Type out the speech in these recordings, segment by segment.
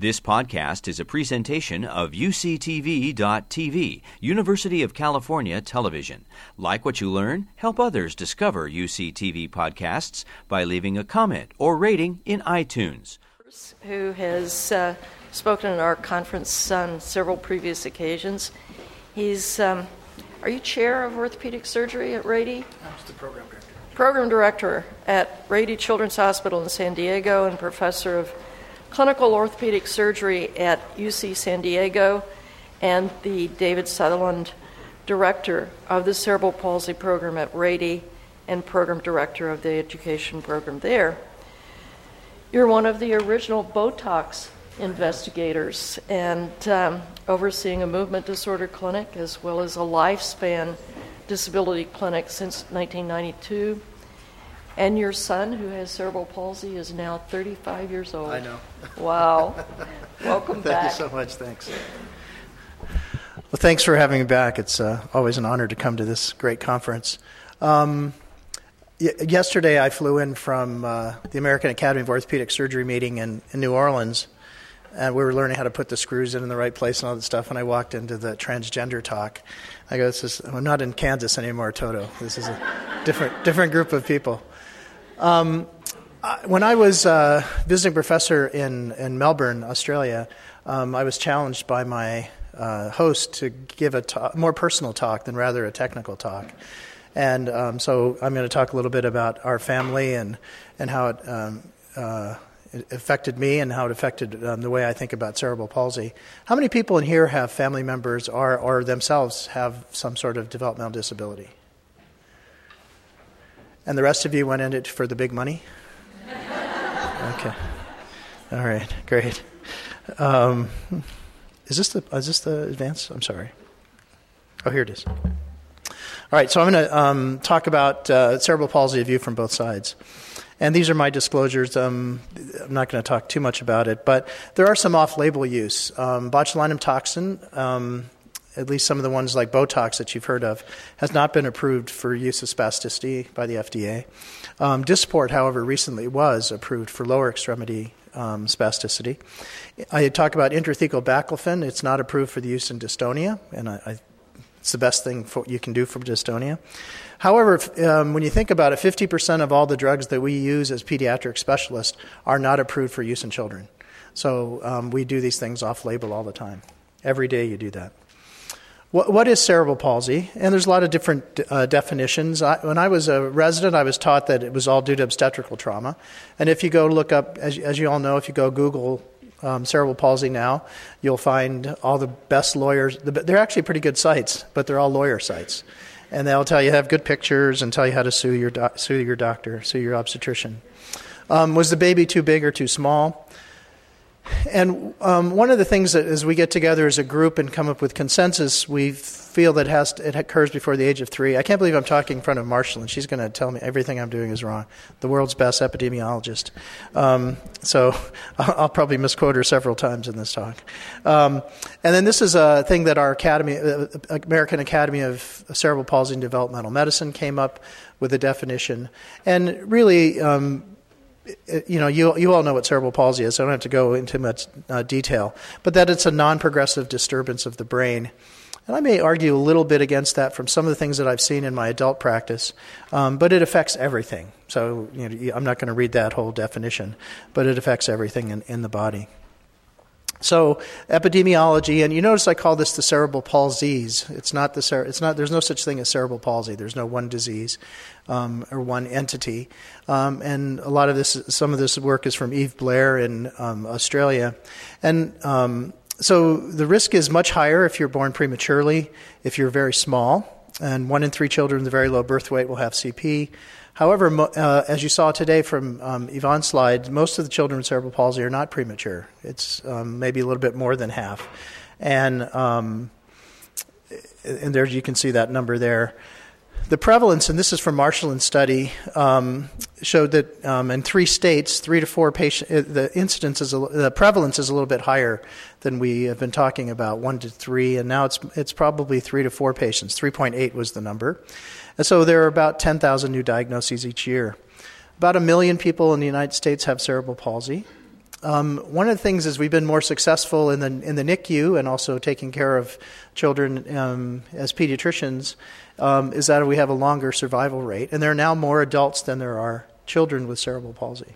This podcast is a presentation of UCTV.tv, University of California Television. Like what you learn, help others discover UCTV podcasts by leaving a comment or rating in iTunes. Who has uh, spoken at our conference on several previous occasions. He's, um, are you chair of orthopedic surgery at Rady? I'm the program director. Program director at Rady Children's Hospital in San Diego and professor of clinical orthopedic surgery at UC San Diego, and the David Sutherland director of the cerebral palsy program at Rady and program director of the education program there. You're one of the original Botox investigators and um, overseeing a movement disorder clinic as well as a lifespan disability clinic since 1992. And your son, who has cerebral palsy, is now 35 years old. I know. Wow. Welcome Thank back. Thank you so much. Thanks. Well, thanks for having me back. It's uh, always an honor to come to this great conference. Um, y- yesterday, I flew in from uh, the American Academy of Orthopedic Surgery meeting in, in New Orleans, and we were learning how to put the screws in in the right place and all that stuff. And I walked into the transgender talk. I go, "This is I'm not in Kansas anymore, Toto. This is a different different group of people." Um, when I was uh, visiting professor in, in Melbourne, Australia, um, I was challenged by my uh, host to give a talk, more personal talk than rather a technical talk. And um, so I'm going to talk a little bit about our family and, and how it, um, uh, it affected me and how it affected um, the way I think about cerebral palsy. How many people in here have family members or, or themselves have some sort of developmental disability? And the rest of you went in it for the big money? Okay. All right, great. Um, is this the is this the advance? I'm sorry. Oh, here it is. All right, so I'm going to um, talk about uh, cerebral palsy of view from both sides. And these are my disclosures. Um, I'm not going to talk too much about it, but there are some off label use. Um, botulinum toxin, um, at least some of the ones like Botox that you've heard of, has not been approved for use of spasticity by the FDA. Um, Dysport, however, recently was approved for lower extremity um, spasticity. I talk about intrathecal baclofen. It's not approved for the use in dystonia, and I, I, it's the best thing for, you can do for dystonia. However, if, um, when you think about it, 50% of all the drugs that we use as pediatric specialists are not approved for use in children. So um, we do these things off label all the time. Every day you do that. What, what is cerebral palsy? And there's a lot of different uh, definitions. I, when I was a resident, I was taught that it was all due to obstetrical trauma. And if you go look up, as, as you all know, if you go Google um, cerebral palsy now, you'll find all the best lawyers. The, they're actually pretty good sites, but they're all lawyer sites. And they'll tell you have good pictures and tell you how to sue your, sue your doctor, sue your obstetrician. Um, was the baby too big or too small? And um, one of the things that as we get together as a group and come up with consensus, we feel that it, has to, it occurs before the age of three. I can't believe I'm talking in front of Marshall, and she's going to tell me everything I'm doing is wrong. The world's best epidemiologist. Um, so I'll probably misquote her several times in this talk. Um, and then this is a thing that our Academy, uh, American Academy of Cerebral Palsy and Developmental Medicine came up with a definition. And really, um, you know, you, you all know what cerebral palsy is. So I don't have to go into much uh, detail, but that it's a non-progressive disturbance of the brain. And I may argue a little bit against that from some of the things that I've seen in my adult practice, um, but it affects everything. So you know, I'm not going to read that whole definition, but it affects everything in, in the body. So epidemiology, and you notice I call this the cerebral palsies. It's not the it's not. There's no such thing as cerebral palsy. There's no one disease um, or one entity. Um, and a lot of this, some of this work is from Eve Blair in um, Australia, and um, so the risk is much higher if you're born prematurely, if you're very small, and one in three children with a very low birth weight will have CP. However, uh, as you saw today from um, Yvonne's slide, most of the children with cerebral palsy are not premature. It's um, maybe a little bit more than half. And, um, and there you can see that number there. The prevalence, and this is from Marshall's study, um, showed that um, in three states, three to four patients, uh, the incidence is a, the prevalence is a little bit higher than we have been talking about, one to three, and now it's it's probably three to four patients. Three point eight was the number. And so there are about 10,000 new diagnoses each year. About a million people in the United States have cerebral palsy. um, one of the things is we've been more successful in the in the NICU and also taking care of children um, as pediatricians. Um, is that we have a longer survival rate, and there are now more adults than there are children with cerebral palsy.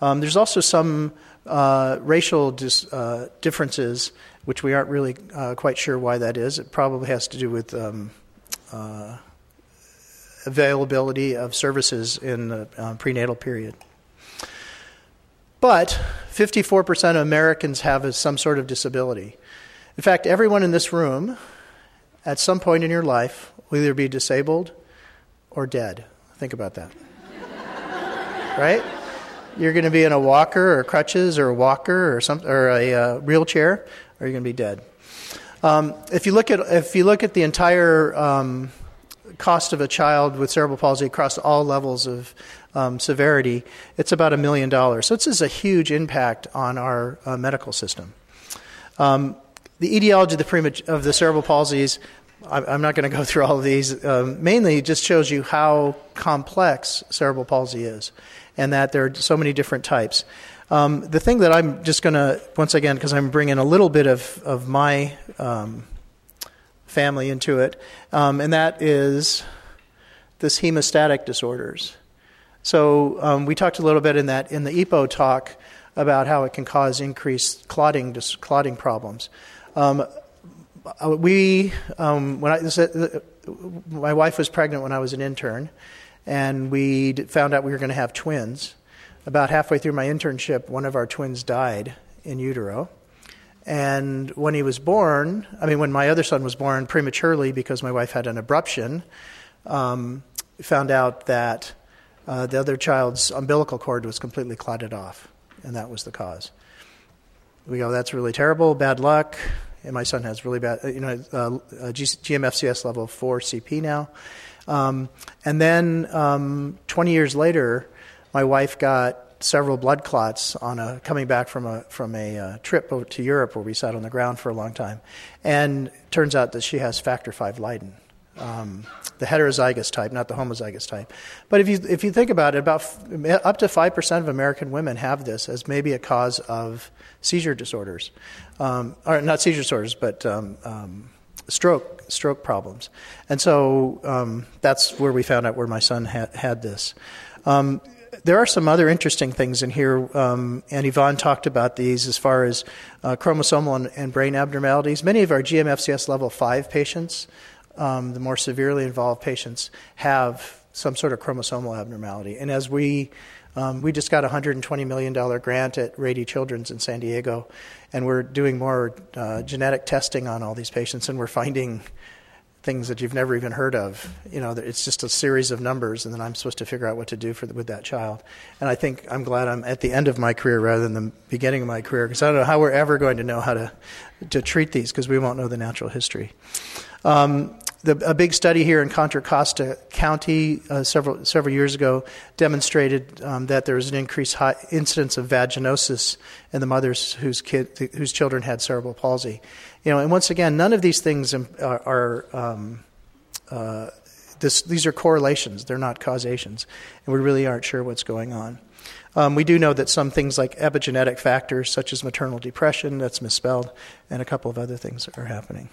Um, there's also some uh, racial dis, uh, differences, which we aren't really uh, quite sure why that is. It probably has to do with um, uh, availability of services in the uh, prenatal period. But 54% of Americans have some sort of disability. In fact, everyone in this room, at some point in your life, will either be disabled or dead. Think about that. right? You're going to be in a walker or crutches or a walker or some or a uh, wheelchair, or you're going to be dead. Um, if you look at if you look at the entire um, cost of a child with cerebral palsy across all levels of um, severity, it's about a million dollars. So this is a huge impact on our uh, medical system. Um, the etiology of the, of the cerebral palsies, I'm not going to go through all of these. Um, mainly, just shows you how complex cerebral palsy is, and that there are so many different types. Um, the thing that I'm just going to, once again, because I'm bringing a little bit of, of my um, family into it, um, and that is this hemostatic disorders. So um, we talked a little bit in that in the EPO talk about how it can cause increased clotting clotting problems. Um, uh, we um, when I uh, my wife was pregnant when I was an intern, and we found out we were going to have twins. About halfway through my internship, one of our twins died in utero. And when he was born, I mean, when my other son was born prematurely because my wife had an abruption, um, found out that uh, the other child's umbilical cord was completely clotted off, and that was the cause. We go, that's really terrible, bad luck. And my son has really bad, you know, uh, GMFCS level 4 CP now. Um, and then um, 20 years later, my wife got several blood clots on a coming back from a from a uh, trip to Europe where we sat on the ground for a long time, and turns out that she has factor five Leiden um, the heterozygous type, not the homozygous type. But if you if you think about it, about f- up to five percent of American women have this as maybe a cause of seizure disorders, um, or not seizure disorders, but um, um stroke stroke problems. And so um, that's where we found out where my son had had this. There are some other interesting things in here, um, and Yvonne talked about these as far as uh, chromosomal and, and, brain abnormalities. Many of our GMFCS level 5 patients um, the more severely involved patients have some sort of chromosomal abnormality. And as we um, we just got a $120 million grant at Rady Children's in San Diego, and we're doing more uh, genetic testing on all these patients, and we're finding things that you've never even heard of. You know, it's just a series of numbers, and then I'm supposed to figure out what to do for the, with that child. And I think I'm glad I'm at the end of my career rather than the beginning of my career, because I don't know how we're ever going to know how to to treat these, because we won't know the natural history. Um, the, a big study here in Contra Costa County uh, several several years ago demonstrated um, that there was an increased incidence of vaginosis in the mothers whose kid whose children had cerebral palsy. You know, and once again, none of these things are, are um, uh, this, these are correlations; they're not causations, and we really aren't sure what's going on. Um, we do know that some things like epigenetic factors, such as maternal depression, that's misspelled, and a couple of other things are happening.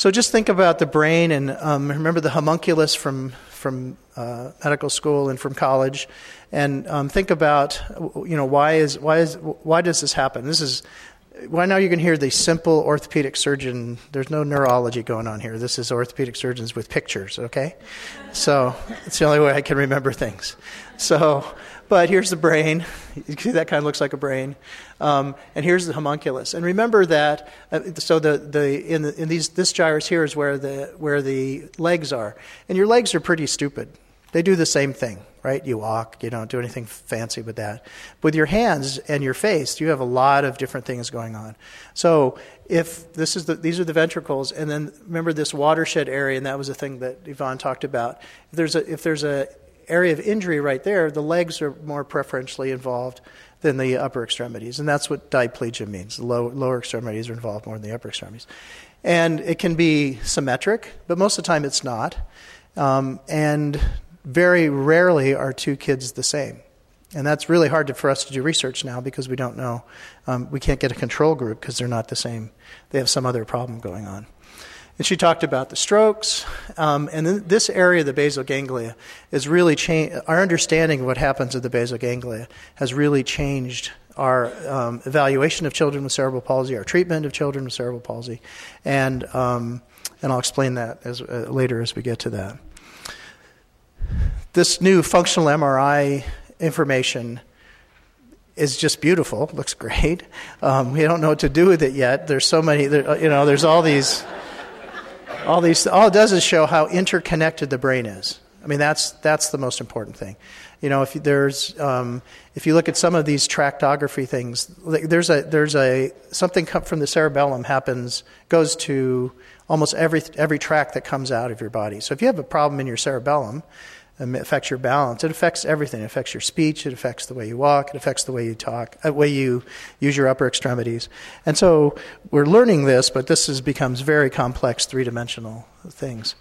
So just think about the brain and um, remember the homunculus from from uh, medical school and from college, and um, think about you know why is why is why does this happen? This is why now you can hear the simple orthopedic surgeon. There's no neurology going on here. This is orthopedic surgeons with pictures. Okay, so it's the only way I can remember things. So but here's the brain. You see that kind of looks like a brain. Um, and here's the homunculus. And remember that. Uh, so the, the in, the, in these this gyrus here is where the where the legs are. And your legs are pretty stupid. They do the same thing, right? You walk. You don't do anything fancy with that. With your hands and your face, you have a lot of different things going on. So if this is the, these are the ventricles, and then remember this watershed area, and that was a thing that Yvonne talked about. If there's a if there's a area of injury right there, the legs are more preferentially involved than the upper extremities. And that's what diplegia means. The low, lower extremities are involved more than the upper extremities. And it can be symmetric, but most of the time it's not. Um, and very rarely are two kids the same. And that's really hard to, for us to do research now because we don't know. Um, we can't get a control group because they're not the same. They have some other problem going on. And she talked about the strokes. Um, and this area of the basal ganglia is really changed. Our understanding of what happens at the basal ganglia has really changed our um, evaluation of children with cerebral palsy, our treatment of children with cerebral palsy. And, um, and I'll explain that as, uh, later as we get to that. This new functional MRI information is just beautiful. Looks great. Um, we don't know what to do with it yet. There's so many. There, you know, there's all these, all these. All it does is show how interconnected the brain is. I mean, that's that's the most important thing. You know, if there's um, if you look at some of these tractography things, there's a there's a something from the cerebellum happens goes to almost every every tract that comes out of your body. So if you have a problem in your cerebellum, it affects your balance. It affects everything. It affects your speech. It affects the way you walk. It affects the way you talk, the uh, way you use your upper extremities. And so we're learning this, but this is, becomes very complex, three dimensional things.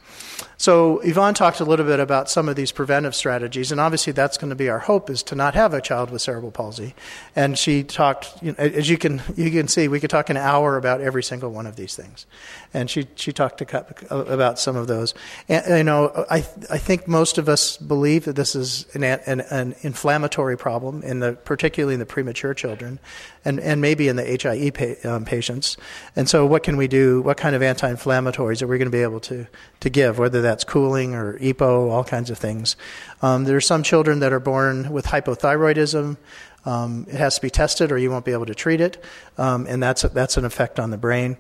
So Yvonne talked a little bit about some of these preventive strategies, and obviously that's going to be our hope is to not have a child with cerebral palsy. And she talked, you know, as you can you can see, we could talk an hour about every single one of these things, and she she talked about some of those. And you know, I I think most of us believe that this is an, an, an inflammatory problem in the particularly in the premature children, and and maybe in the HIE pa- um, patients. And so, what can we do? What kind of anti-inflammatories are we going to be able to to give? Whether that's cooling or EPO, all kinds of things. Um, there are some children that are born with hypothyroidism. Um, it has to be tested, or you won't be able to treat it, um, and that's that's an effect on the brain.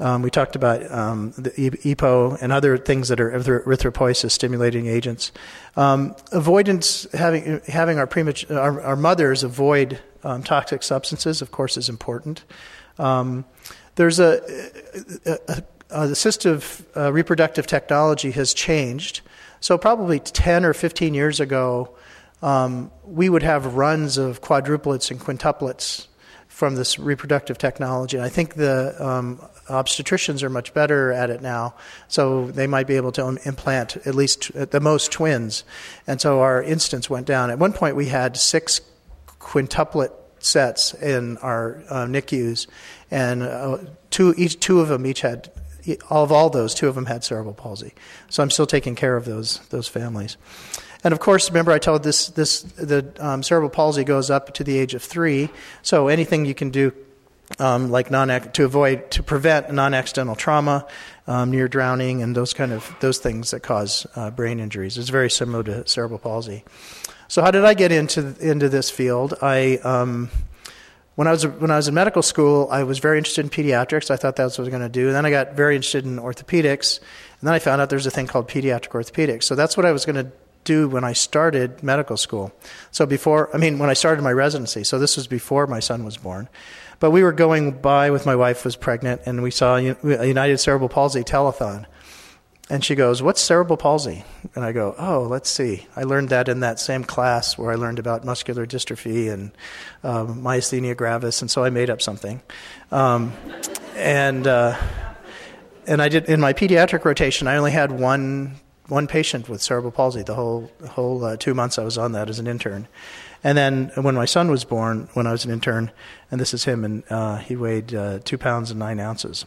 Um, we talked about um, the EPO and other things that are erythropoiesis stimulating agents. Um, avoidance, having having our, premature, our, our mothers avoid um, toxic substances, of course, is important. Um, there's a, a, a, the assistive uh, reproductive technology has changed. So, probably 10 or 15 years ago, um, we would have runs of quadruplets and quintuplets from this reproductive technology. I think the um, obstetricians are much better at it now, so they might be able to implant at least at the most twins. And so our instance went down. At one point, we had six quintuplet sets in our uh, NICUs, and uh, two each two of them each had all of all those, two of them had cerebral palsy. So I'm still taking care of those those families. And of course, remember I told this this the um, cerebral palsy goes up to the age of three. So anything you can do, um, like non to avoid to prevent non-accidental trauma, um, near drowning, and those kind of those things that cause uh, brain injuries. It's very similar to cerebral palsy. So how did I get into into this field? I um, when I was when I was in medical school, I was very interested in pediatrics. I thought that's what I was going to do. And then I got very interested in orthopedics, and then I found out there's a thing called pediatric orthopedics. So that's what I was going to do when I started medical school. So before, I mean, when I started my residency. So this was before my son was born. But we were going by with my wife was pregnant, and we saw a United Cerebral Palsy telethon. And she goes, What's cerebral palsy? And I go, Oh, let's see. I learned that in that same class where I learned about muscular dystrophy and um, myasthenia gravis, and so I made up something. Um, and, uh, and I did, in my pediatric rotation, I only had one, one patient with cerebral palsy the whole, whole uh, two months I was on that as an intern. And then when my son was born, when I was an intern, and this is him, and uh, he weighed uh, two pounds and nine ounces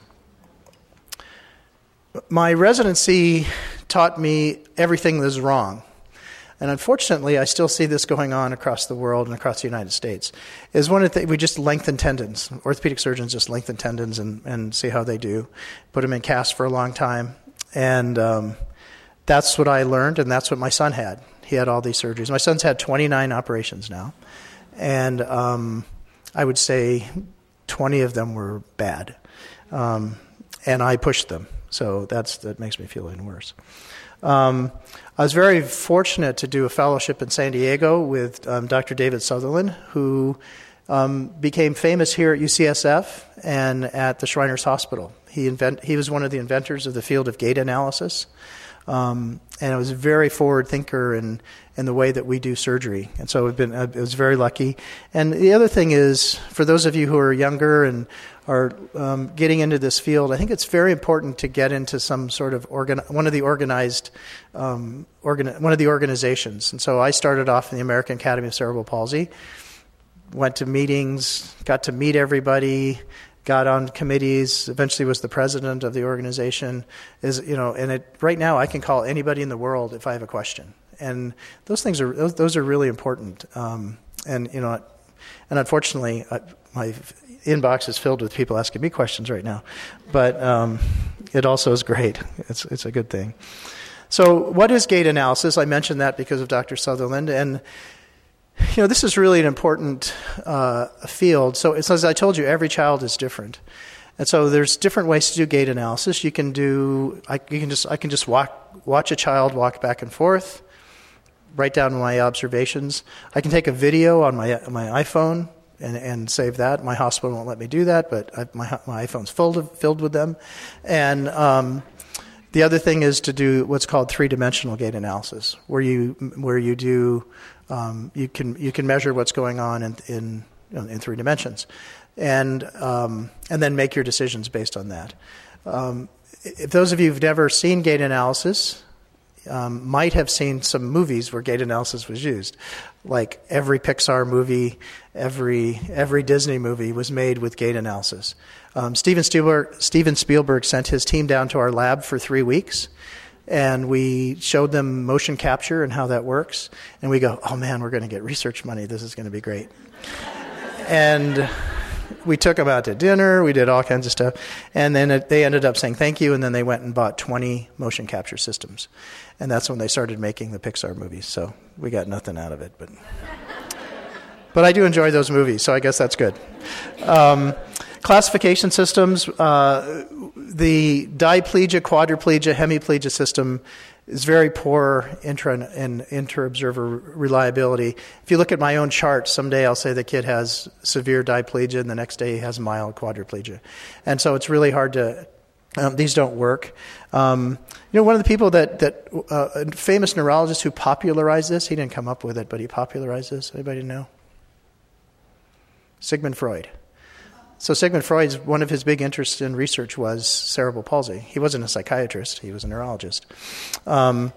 my residency taught me everything that was wrong. And unfortunately, I still see this going on across the world and across the United States. Is one of the we just lengthen tendons. Orthopedic surgeons just lengthen tendons and, and see how they do. Put them in casts for a long time, and um, that's what I learned, and that's what my son had. He had all these surgeries. My son's had 29 operations now, and um, I would say 20 of them were bad, um, and I pushed them. So that's, that makes me feel even worse. Um, I was very fortunate to do a fellowship in San Diego with um, Dr. David Sutherland, who um, became famous here at UCSF and at the Shriners Hospital. He, invent, he was one of the inventors of the field of gait analysis. Um, and I was a very forward thinker in, in the way that we do surgery. And so I've been, I was very lucky. And the other thing is, for those of you who are younger and are um, getting into this field, I think it's very important to get into some sort of organ, one of the organized, um, organ, one of the organizations. And so I started off in the American Academy of Cerebral Palsy, went to meetings, got to meet everybody, got on committees, eventually was the president of the organization. Is you know, and it, right now I can call anybody in the world if I have a question, and those things are those, those are really important. Um, and you know, and unfortunately, I, my inbox is filled with people asking me questions right now, but um, it also is great. It's it's a good thing. So, what is gait analysis? I mentioned that because of Dr. Sutherland, and you know, this is really an important uh, field. So, as I told you, every child is different, and so there's different ways to do gait analysis. You can do, I, you can just, I can just walk, watch a child walk back and forth, write down my observations. I can take a video on my my iPhone and, and save that. My hospital won't let me do that, but I, my my iPhone's filled filled with them, and. Um, the other thing is to do what's called three-dimensional gait analysis, where you where you do um, you can you can measure what's going on in in, in three dimensions, and um, and then make your decisions based on that. Um, if those of you who've never seen gait analysis, um, might have seen some movies where gait analysis was used. Like every Pixar movie, every every Disney movie was made with gait analysis. Um, Steven Spielberg, Steven Spielberg sent his team down to our lab for three weeks, and we showed them motion capture and how that works. And we go, oh man, we're going to get research money. This is going to be great. and we took them out to dinner. We did all kinds of stuff. And then it, they ended up saying thank you. And then they went and bought 20 motion capture systems. And that's when they started making the Pixar movies. So we got nothing out of it. But, but I do enjoy those movies. So I guess that's good. Um, classification systems, uh, the diplegia, quadriplegia, hemiplegia system is very poor intra and inter-observer reliability. If you look at my own chart, someday I'll say the kid has severe diplegia, and the next day he has mild quadriplegia, and so it's really hard to. Um, these don't work. Um, you know, one of the people that that uh, a famous neurologist who popularized this, he didn't come up with it, but he popularized this. Anybody know? Sigmund Freud. So Sigmund Freud's one of his big interests in research was cerebral palsy. He wasn't a psychiatrist; he was a neurologist. Um,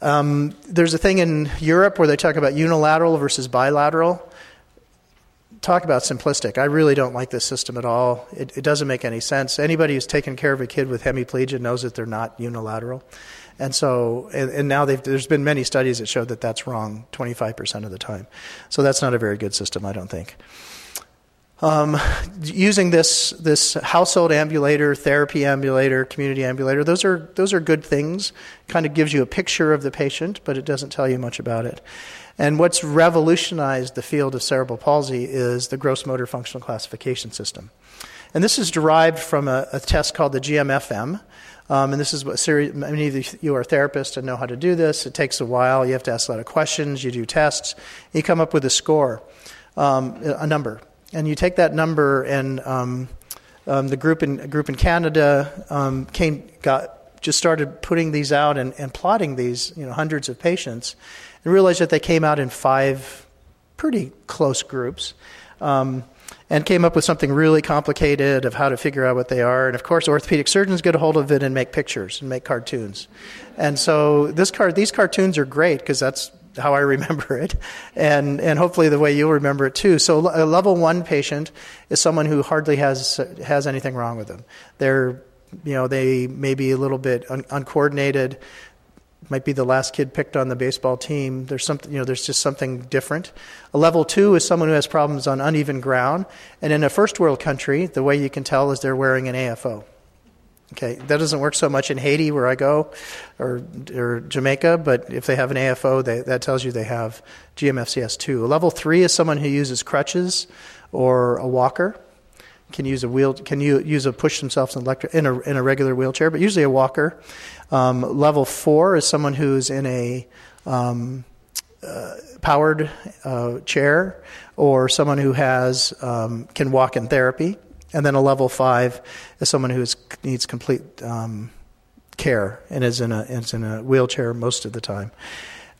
um, there's a thing in Europe where they talk about unilateral versus bilateral. Talk about simplistic. I really don't like this system at all. It, it doesn't make any sense. Anybody who's taken care of a kid with hemiplegia knows that they're not unilateral. And so, and, and now there's been many studies that show that that's wrong 25% of the time. So that's not a very good system, I don't think. Um, using this this household ambulator, therapy ambulator, community ambulator, those are those are good things. Kind of gives you a picture of the patient, but it doesn't tell you much about it. And what's revolutionized the field of cerebral palsy is the gross motor functional classification system. And this is derived from a, a test called the GMFM. Um, and this is what series, many of you are therapists and know how to do this. It takes a while. You have to ask a lot of questions. You do tests. You come up with a score, um, a number and you take that number, and um, um, the group in group in Canada um, came got just started putting these out and, and plotting these, you know, hundreds of patients, and realized that they came out in five pretty close groups. Um, and came up with something really complicated of how to figure out what they are. And of course, orthopedic surgeons get a hold of it and make pictures and make cartoons. And so this car, these cartoons are great because that's how I remember it, and and hopefully the way you'll remember it too. So a level one patient is someone who hardly has has anything wrong with them. They're you know they may be a little bit un- uncoordinated. Might be the last kid picked on the baseball team. There's something, you know, there's just something different. A level two is someone who has problems on uneven ground. And in a first world country, the way you can tell is they're wearing an AFO. Okay, that doesn't work so much in Haiti where I go, or or Jamaica. But if they have an AFO, they, that tells you they have GMFCS2. Level three is someone who uses crutches or a walker. Can use a wheel. Can you use a push themselves in, electric, in a in a regular wheelchair, but usually a walker. Um, level four is someone who's in a um, uh, powered uh, chair, or someone who has um, can walk in therapy. And then a level five is someone who needs complete um, care and is in a is in a wheelchair most of the time.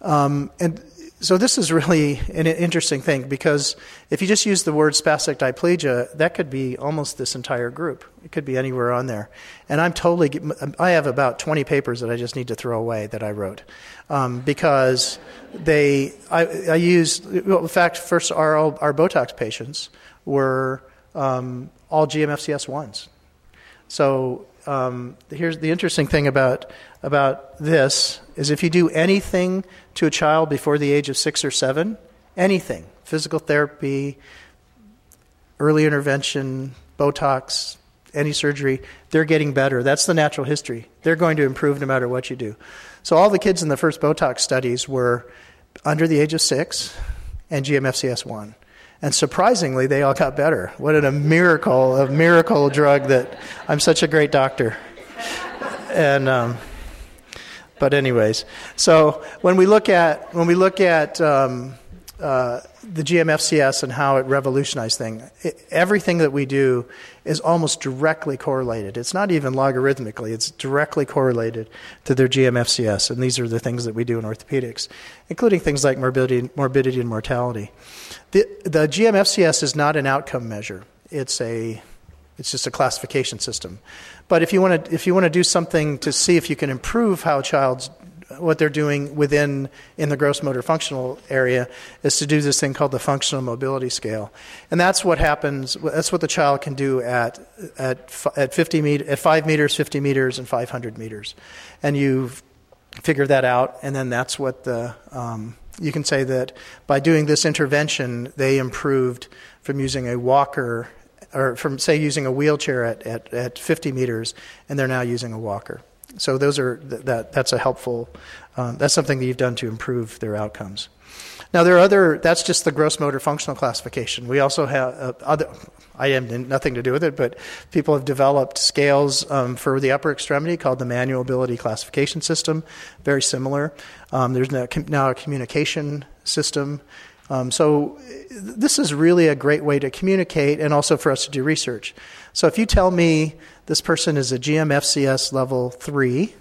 Um, and so this is really an interesting thing because if you just use the word spastic diplegia, that could be almost this entire group. It could be anywhere on there. And I'm totally, I have about 20 papers that I just need to throw away that I wrote um, because they, I, I used, well, in fact, first our, our Botox patients were um, all GMFCS ones. So um, here's the interesting thing about about this is if you do anything to a child before the age of six or seven, anything, physical therapy, early intervention, Botox, any surgery, they're getting better. That's the natural history. They're going to improve no matter what you do. So all the kids in the first Botox studies were under the age of six and GMFCS1. And surprisingly, they all got better. What a miracle, a miracle drug that I'm such a great doctor. And, um, but anyways, so when we look at, when we look at, um, uh, the GMFCS and how it revolutionized things. everything that we do is almost directly correlated. It's not even logarithmically, it's directly correlated to their GMFCS. And these are the things that we do in orthopedics, including things like morbidity, morbidity and mortality. The, the GMFCS is not an outcome measure. It's a it's just a classification system. But if you want to if you want to do something to see if you can improve how child's what they're doing within in the gross motor functional area is to do this thing called the functional mobility scale, and that's what happens. That's what the child can do at at at 50 meter, at five meters, 50 meters, and 500 meters, and you figure that out, and then that's what the um, you can say that by doing this intervention, they improved from using a walker or from say using a wheelchair at, at, at 50 meters, and they're now using a walker. So those are that that's a helpful um, that's something that you've done to improve their outcomes. Now there are other that's just the gross motor functional classification. We also have uh, other I have nothing to do with it, but people have developed scales um, for the upper extremity called the manual ability classification system, very similar. Um, there's now a communication system. Um, so this is really a great way to communicate and also for us to do research. So if you tell me this person is a GMFCS level three,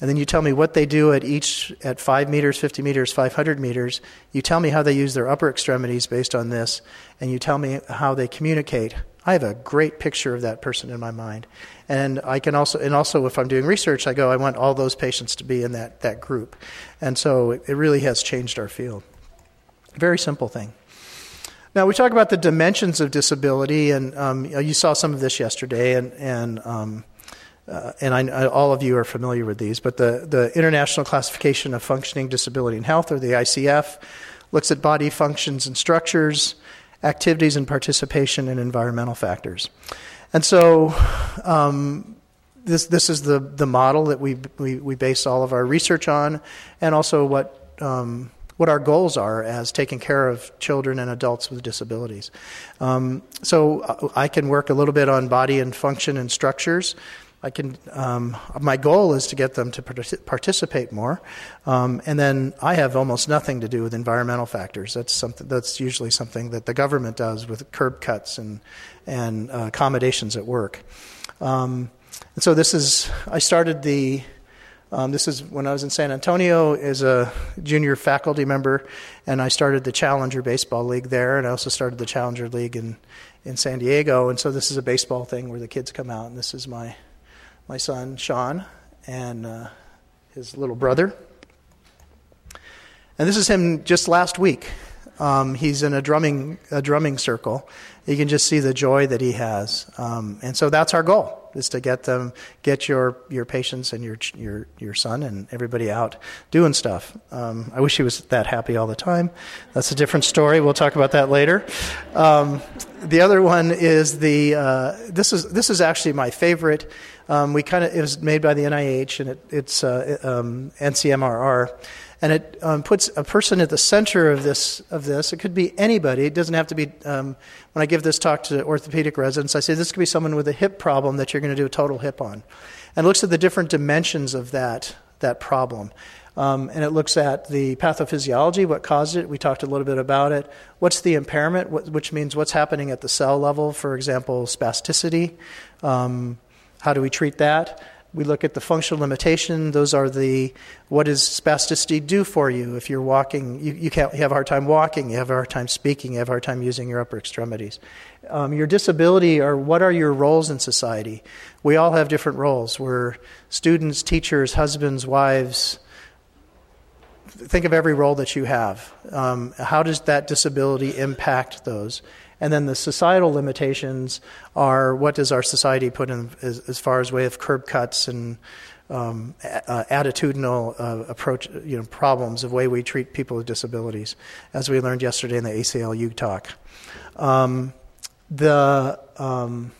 and then you tell me what they do at each at 5 meters 50 meters 500 meters. You tell me how they use their upper extremities based on this and you tell me how they communicate. I have a great picture of that person in my mind. And i can also and also if i'm doing research i go i want all those patients to be in that, that group. And so it, it really has changed our field. Very simple thing. Now, we talk about the dimensions of disability, and um, you saw some of this yesterday, and, and, um, uh, and I, I, all of you are familiar with these, but the, the International Classification of Functioning Disability and Health, or the ICF, looks at body functions and structures, activities and participation, and environmental factors. And so, um, this, this is the, the model that we, we, we base all of our research on, and also what um, what our goals are as taking care of children and adults with disabilities. Um, so uh, I can work a little bit on body and function and structures. I can. Um, my goal is to get them to participate more, um, and then I have almost nothing to do with environmental factors. That's something. That's usually something that the government does with curb cuts and and uh, accommodations at work. Um, and so this is. I started the um, this is when I was in San Antonio as a junior faculty member, and I started the Challenger Baseball League there, and I also started the Challenger League in, in San Diego. And so this is a baseball thing where the kids come out, and this is my my son Sean and uh, his little brother. And this is him just last week. Um, he's in a drumming a drumming circle. You can just see the joy that he has, um, and so that's our goal is to get them, get your, your patients and your, your, your son and everybody out doing stuff. Um, I wish he was that happy all the time. That's a different story. We'll talk about that later. Um, the other one is the, uh, this is, this is actually my favorite. Um, we kind of, it was made by the NIH and it, it's uh, um, NCMRR and it um, puts a person at the center of this. Of this, it could be anybody. It doesn't have to be. Um, when I give this talk to orthopedic residents, I say this could be someone with a hip problem that you're going to do a total hip on, and looks at the different dimensions of that that problem. Um, and it looks at the pathophysiology, what caused it. We talked a little bit about it. What's the impairment, what, which means what's happening at the cell level, for example, spasticity. Um, how do we treat that? We look at the functional limitation. Those are the what does spasticity do for you if you're walking? You, you, can't, you have a hard time walking, you have a hard time speaking, you have a hard time using your upper extremities. Um, your disability or what are your roles in society? We all have different roles. We're students, teachers, husbands, wives. Think of every role that you have. Um, how does that disability impact those? And then the societal limitations are what does our society put in as, as far as way of curb cuts and um, uh, attitudinal uh, approach, you know, problems of way we treat people with disabilities, as we learned yesterday in the ACLU talk. Um, the um,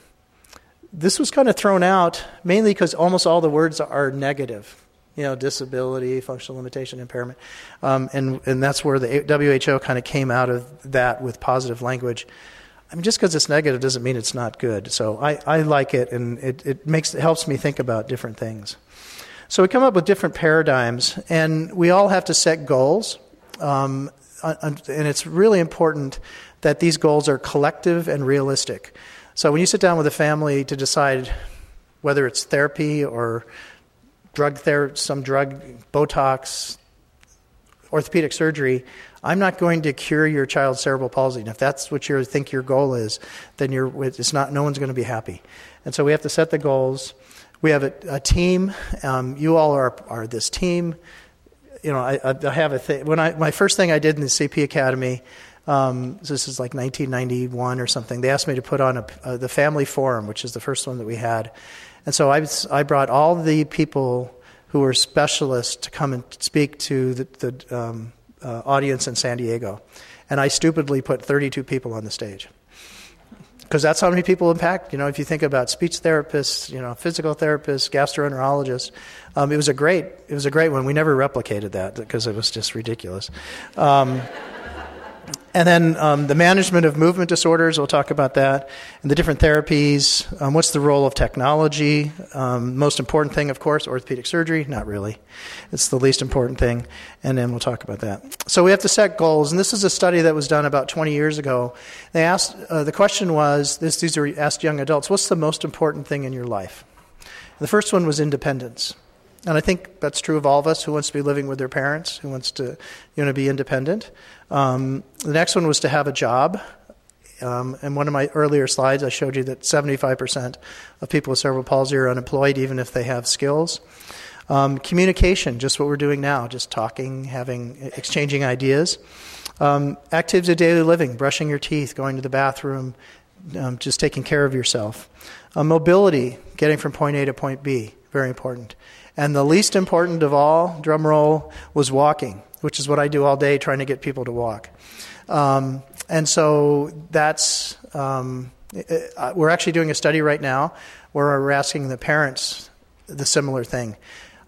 this was kind of thrown out mainly because almost all the words are negative you know, disability, functional limitation, impairment. Um, and, and that's where the WHO kind of came out of that with positive language. I mean, just because it's negative doesn't mean it's not good. So I, I like it, and it, it, makes, it helps me think about different things. So we come up with different paradigms, and we all have to set goals. Um, and it's really important that these goals are collective and realistic. So when you sit down with a family to decide whether it's therapy or drug therapy, some drug, Botox, orthopedic surgery, I'm not going to cure your child's cerebral palsy. And if that's what you think your goal is, then you're, it's not, no one's going to be happy. And so we have to set the goals. We have a, a team. Um, you all are, are this team. You know, I, I have a thing. When I, my first thing I did in the CP Academy, um, this is like 1991 or something, they asked me to put on a, a, the family forum, which is the first one that we had. And so I, I brought all the people who were specialists to come and speak to the, the um, uh, audience in San Diego. And I stupidly put 32 people on the stage. Because that's how many people impact. You know, if you think about speech therapists, you know, physical therapists, gastroenterologists, um, it was a great, it was a great one. We never replicated that because it was just ridiculous. Um, and then um, the management of movement disorders, we'll talk about that, and the different therapies. Um, what's the role of technology? Um, most important thing, of course, orthopedic surgery. Not really. It's the least important thing. And then we'll talk about that. So we have to set goals. And this is a study that was done about 20 years ago. They asked, uh, the question was this, these are asked young adults, what's the most important thing in your life? The first one was independence. And I think that's true of all of us who wants to be living with their parents, who wants to you know, be independent. Um, the next one was to have a job. Um, in one of my earlier slides, I showed you that 75% of people with cerebral palsy are unemployed, even if they have skills. Um, communication, just what we're doing now, just talking, having, exchanging ideas. Um, activities of daily living, brushing your teeth, going to the bathroom, um, just taking care of yourself. Uh, mobility, getting from point A to point B, very important. And the least important of all, drum roll, was walking, which is what I do all day trying to get people to walk. Um, and so that's, um, it, uh, we're actually doing a study right now where we're asking the parents the similar thing.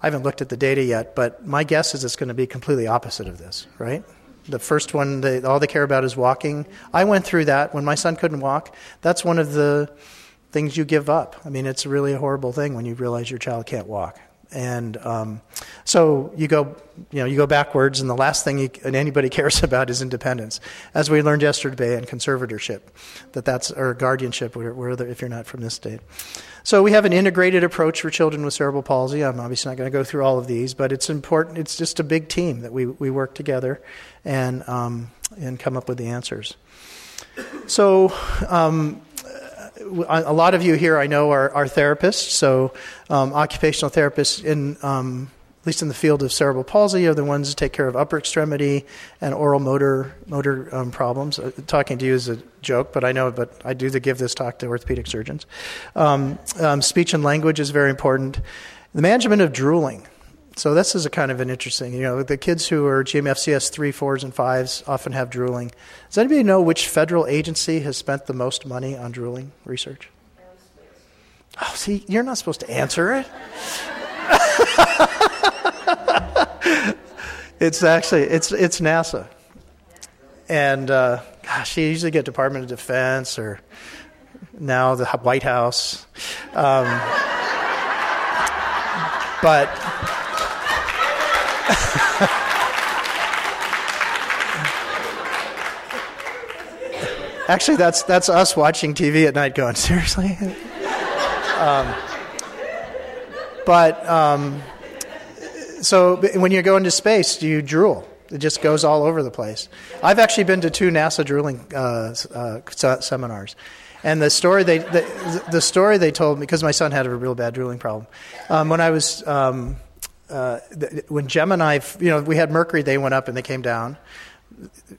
I haven't looked at the data yet, but my guess is it's going to be completely opposite of this, right? The first one, they, all they care about is walking. I went through that when my son couldn't walk. That's one of the things you give up. I mean, it's really a horrible thing when you realize your child can't walk. And um, so you go, you know, you go backwards, and the last thing you, anybody cares about is independence, as we learned yesterday in conservatorship, that that's or guardianship, if you're not from this state. So we have an integrated approach for children with cerebral palsy. I'm obviously not going to go through all of these, but it's important. It's just a big team that we we work together and um, and come up with the answers. So. Um, a lot of you here I know are, are therapists, so um, occupational therapists in um, at least in the field of cerebral palsy are the ones that take care of upper extremity and oral motor motor um, problems. Uh, talking to you is a joke, but I know, but I do the, give this talk to orthopedic surgeons. Um, um, speech and language is very important. The management of drooling. So this is a kind of an interesting, you know, the kids who are GMFCS 3, 4s, and 5s often have drooling. Does anybody know which federal agency has spent the most money on drooling research? Oh, see, you're not supposed to answer it. it's actually, it's, it's NASA. And, uh, gosh, you usually get Department of Defense or now the White House. Um, but Actually, that's that's us watching TV at night, going seriously. um, but um, so when you go into space, you drool. It just goes all over the place. I've actually been to two NASA drooling uh, uh, seminars, and the story they the, the, story they told me because my son had a real bad drooling problem. Um, when I was um, uh, when Gemini, you know, we had Mercury, they went up and they came down.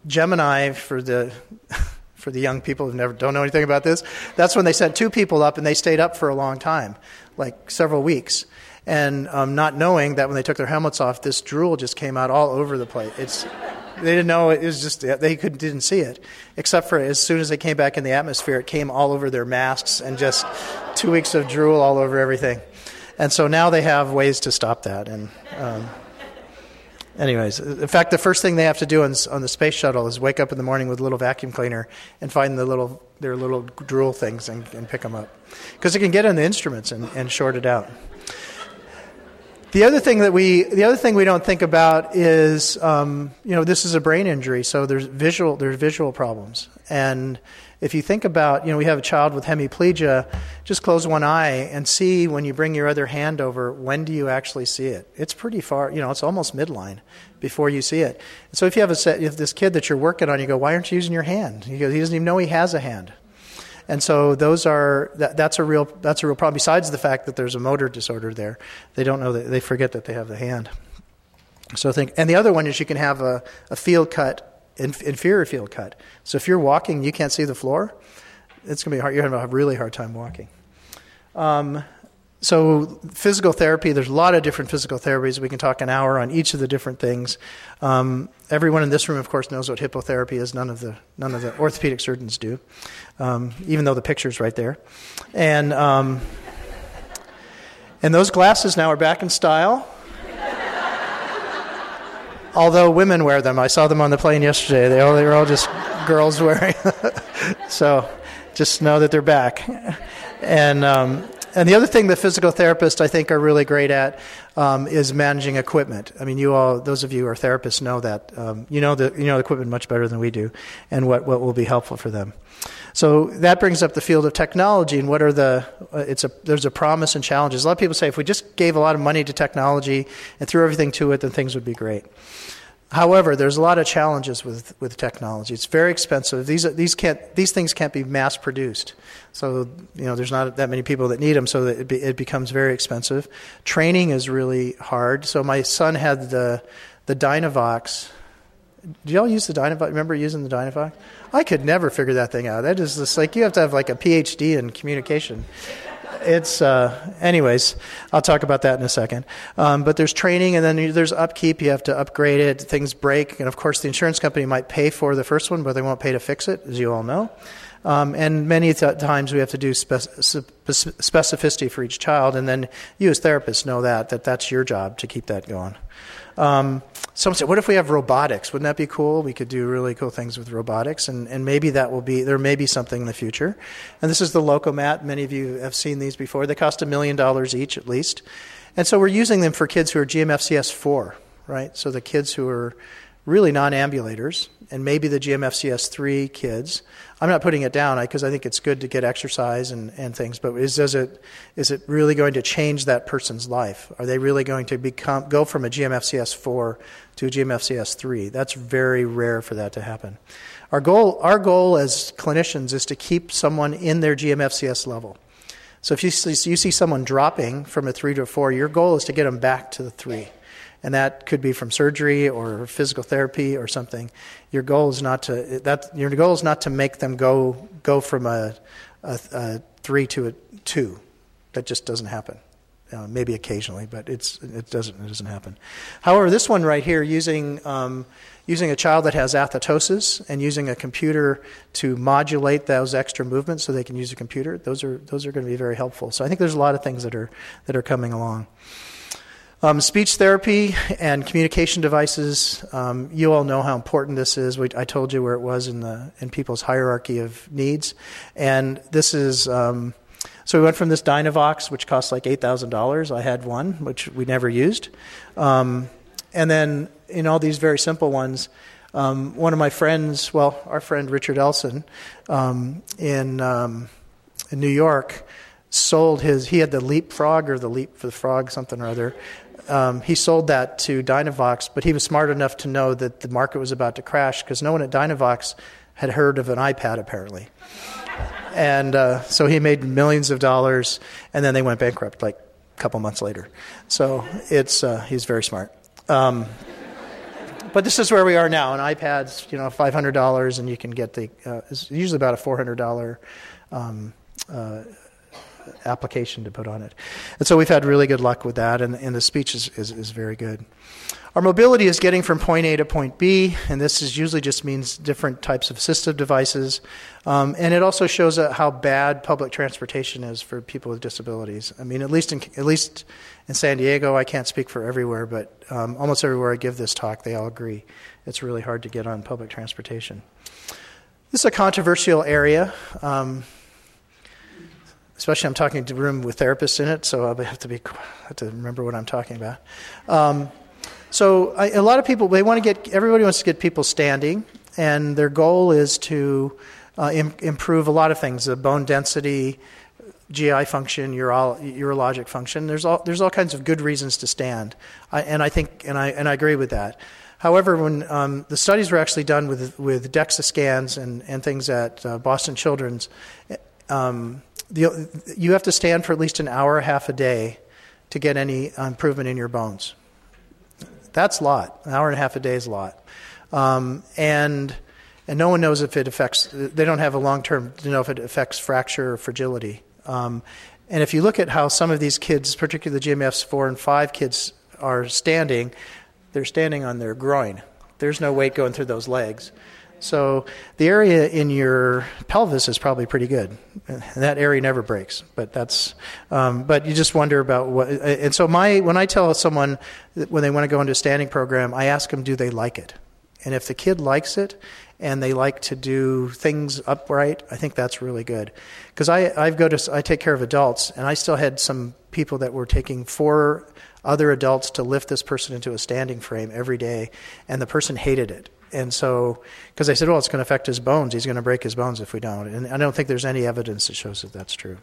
Gemini for the for the young people who never don't know anything about this, that's when they sent two people up and they stayed up for a long time, like several weeks and um, not knowing that when they took their helmets off, this drool just came out all over the place. It's, they didn't know it was just they could, didn't see it, except for as soon as they came back in the atmosphere, it came all over their masks and just two weeks of drool all over everything. And so now they have ways to stop that. And um, anyways, in fact, the first thing they have to do on, on the space shuttle is wake up in the morning with a little vacuum cleaner and find the little their little drool things and, and pick them up because it can get in the instruments and, and short it out. The other thing that we, the other thing we don't think about is, um, you know, this is a brain injury, so there's visual, there's visual problems. And if you think about, you know, we have a child with hemiplegia, just close one eye and see when you bring your other hand over, when do you actually see it? It's pretty far, you know, it's almost midline before you see it. So if you have a set, if this kid that you're working on, you go, why aren't you using your hand? He goes, he doesn't even know he has a hand. And so those are that, that's a real that's a real problem. Besides the fact that there's a motor disorder there, they don't know that they forget that they have the hand. So think, and the other one is you can have a, a field cut, inferior field cut. So if you're walking, you can't see the floor. It's going to be hard. You're going to have a really hard time walking. Um, so physical therapy there's a lot of different physical therapies we can talk an hour on each of the different things um, everyone in this room of course knows what hippotherapy is none of the none of the orthopedic surgeons do um, even though the picture's right there and um, and those glasses now are back in style although women wear them i saw them on the plane yesterday they all they were all just girls wearing so just know that they're back and um, and the other thing that physical therapists I think are really great at um, is managing equipment. I mean, you all, those of you who are therapists, know that um, you know the you know the equipment much better than we do, and what what will be helpful for them. So that brings up the field of technology and what are the uh, it's a there's a promise and challenges. A lot of people say if we just gave a lot of money to technology and threw everything to it, then things would be great. However, there's a lot of challenges with, with technology. It's very expensive. These, these, can't, these things can't be mass produced. So, you know, there's not that many people that need them, so it, be, it becomes very expensive. Training is really hard. So, my son had the, the Dynavox. Do y'all use the Dynavox? Remember using the Dynavox? I could never figure that thing out. That is just like you have to have like a PhD in communication. It's uh, anyways i'll talk about that in a second. Um, but there's training and then there's upkeep. You have to upgrade it. Things break. And of course the insurance company might pay for the first one but they won't pay to fix it as you all know. Um, and many th- times we have to do spe- specificity for each child. And then you as therapists know that that that's your job to keep that going. Um, someone said, "What if we have robotics? Wouldn't that be cool? We could do really cool things with robotics, and, and maybe that will be there. May be something in the future." And this is the Lokomat. Many of you have seen these before. They cost a million dollars each, at least. And so we're using them for kids who are GMFCS four, right? So the kids who are really non-ambulators, and maybe the GMFCS three kids I'm not putting it down because I think it's good to get exercise and, and things, but is, is, it, is it really going to change that person's life? Are they really going to become, go from a GMFCS 4 to a GMFCS 3? That's very rare for that to happen. Our goal, our goal as clinicians is to keep someone in their GMFCS level. So if you see, you see someone dropping from a 3 to a 4, your goal is to get them back to the 3 and that could be from surgery or physical therapy or something. Your goal is not to that. Your goal is not to make them go go from a, a, a three to a two. That just doesn't happen. Uh, maybe occasionally, but it's it doesn't it doesn't happen. However, this one right here, using um, using a child that has athetosis and using a computer to modulate those extra movements so they can use a computer, those are those are going to be very helpful. So I think there's a lot of things that are that are coming along. Um, speech therapy and communication devices. Um, you all know how important this is. We, I told you where it was in the in people's hierarchy of needs, and this is. Um, so we went from this Dynavox, which cost like eight thousand dollars. I had one, which we never used, um, and then in all these very simple ones. Um, one of my friends, well, our friend Richard Elson, um, in in New York, sold his, he had the leapfrog or the leap for the frog, something or other. Um, he sold that to Dynavox, but he was smart enough to know that the market was about to crash because no one at Dynavox had heard of an iPad apparently. And uh, so he made millions of dollars, and then they went bankrupt like a couple months later. So it's, uh, he's very smart. Um, but this is where we are now. An iPad's, you know, five hundred dollars, and you can get the. Uh, it's usually about a four hundred dollar um, uh, application to put on it. And so we've had really good luck with that, and, and the speech is, is, is very good. Our mobility is getting from point A to point B, and this is usually just means different types of assistive devices. Um, and it also shows how bad public transportation is for people with disabilities. I mean, at least in, at least in San Diego, I can't speak for everywhere, but um, almost everywhere I give this talk, they all agree it's really hard to get on public transportation. This is a controversial area. Um, especially I'm talking to a room with therapists in it, so I have to be have to remember what I'm talking about. Um, so I, a lot of people they want to get everybody wants to get people standing, and their goal is to uh, Im- improve a lot of things: the bone density, GI function, uro- urologic function. There's all there's all kinds of good reasons to stand, I, and I think and I and I agree with that. However, when um, the studies were actually done with with DEXA scans and, and things at uh, Boston Children's, um, the, you have to stand for at least an hour, a half a day, to get any improvement in your bones. That's a lot. An hour and a half a day is a lot, um, and and no one knows if it affects. They don't have a long term to know if it affects fracture or fragility. Um, and if you look at how some of these kids, particularly the GMFs four and five kids, are standing, they're standing on their groin. There's no weight going through those legs. So the area in your pelvis is probably pretty good. That area never breaks, but that's. Um, but you just wonder about what. And so my when I tell someone when they want to go into a standing program, I ask them, do they like it? And if the kid likes it and they like to do things upright, I think that's really good. Because I I go to I take care of adults, and I still had some people that were taking four other adults to lift this person into a standing frame every day, and the person hated it and so, because they said, well, it's going to affect his bones. He's going to break his bones if we don't. And I don't think there's any evidence that shows that that's true.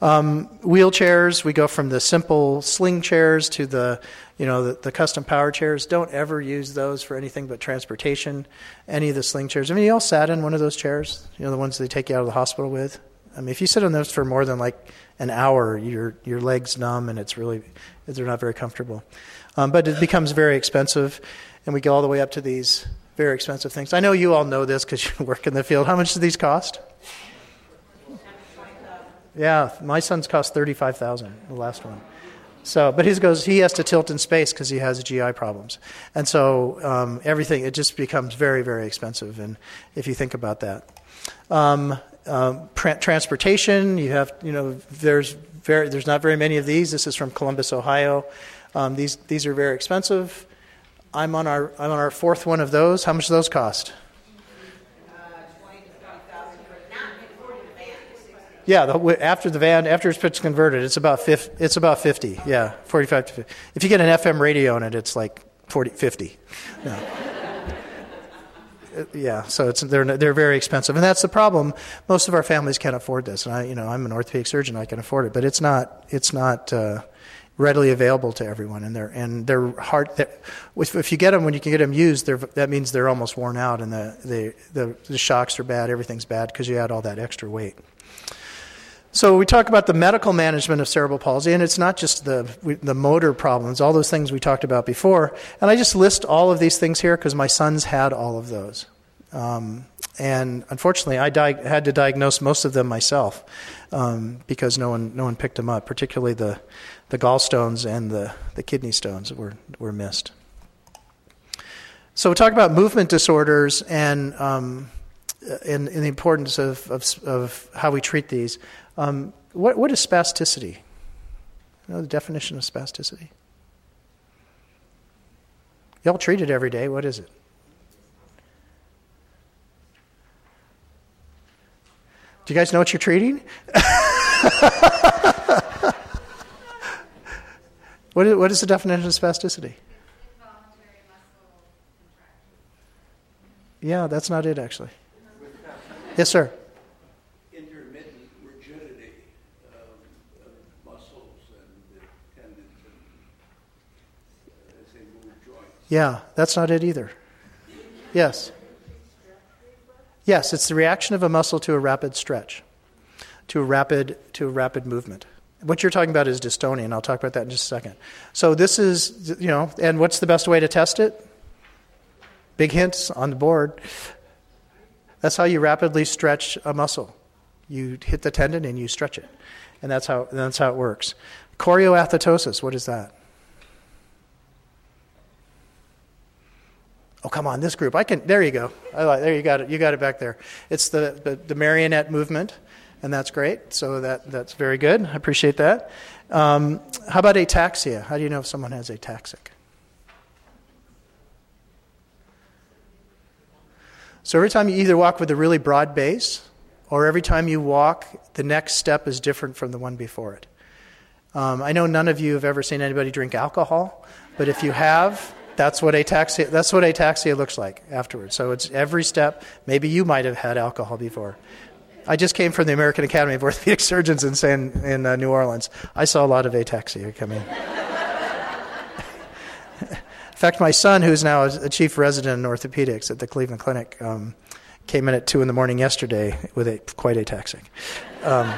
Um, wheelchairs, we go from the simple sling chairs to the, you know, the, the, custom power chairs. Don't ever use those for anything but transportation. Any of the sling chairs. I mean, you all sat in one of those chairs, you know, the ones they take you out of the hospital with. I mean, if you sit on those for more than like an hour, your your legs numb and it's really they're not very comfortable. Um, but it becomes very expensive and we go all the way up to these very expensive things. I know you all know this because you work in the field. How much do these cost? Yeah, my son's cost thirty-five thousand. The last one. So, but his goes. He has to tilt in space because he has GI problems, and so um, everything it just becomes very, very expensive. And if you think about that, um, um, transportation, you have you know there's very there's not very many of these. This is from Columbus, Ohio. Um, these these are very expensive. I'm on our I'm on our fourth one of those. How much do those cost? Yeah, the, after the van, after it's converted, it's about 50, it's about 50. Yeah, 45 to 50. If you get an FM radio in it, it's like 40, 50. No. yeah, so it's they're they're very expensive, and that's the problem. Most of our families can't afford this, and I, you know, I'm an orthopedic surgeon, I can afford it, but it's not it's not uh, readily available to everyone, and they're and they're hard. They're, if you get them when you can get them used, that means they're almost worn out, and the the the, the shocks are bad. Everything's bad because you add all that extra weight. So we talk about the medical management of cerebral palsy, and it's not just the the motor problems, all those things we talked about before. And I just list all of these things here because my sons had all of those. Um, and unfortunately, I di- had to diagnose most of them myself um, because no one no one picked them up, particularly the the gallstones and the, the kidney stones were, were missed. So we talk about movement disorders and, um, and, and, the importance of, of, of, how we treat these. Um, what, what is spasticity? You know the definition of spasticity? Y'all treat it every day. What is it? Do you guys know what you're treating? What is, what is the definition of spasticity? Yeah, that's not it actually. yes, sir. Intermittent rigidity of, muscles and tendons and, uh, as they move. Yeah, that's not it either. Yes. Yes, it's the reaction of a muscle to a rapid stretch, to a rapid to a rapid movement. What you're talking about is dystonia, and I'll talk about that in just a second. So this is, you know, and what's the best way to test it? Big hints on the board. That's how you rapidly stretch a muscle. You hit the tendon and you stretch it, and that's how that's how it works. Chorioathetosis. What is that? Oh, come on, this group. I can. There you go. There you got it. You got it back there. It's the, the, the marionette movement, and that's great. So that that's very good. I appreciate that. Um, how about ataxia? How do you know if someone has ataxic? So every time you either walk with a really broad base, or every time you walk, the next step is different from the one before it. Um, I know none of you have ever seen anybody drink alcohol, but if you have, that's what ataxia, that's what ataxia looks like afterwards. So it's every step. Maybe you might have had alcohol before. I just came from the American Academy of Orthopedic Surgeons in, San, in uh, New Orleans. I saw a lot of ataxia coming. in In fact, my son, who's now a chief resident in orthopedics at the Cleveland Clinic, um, came in at 2 in the morning yesterday with a quite ataxic. Um,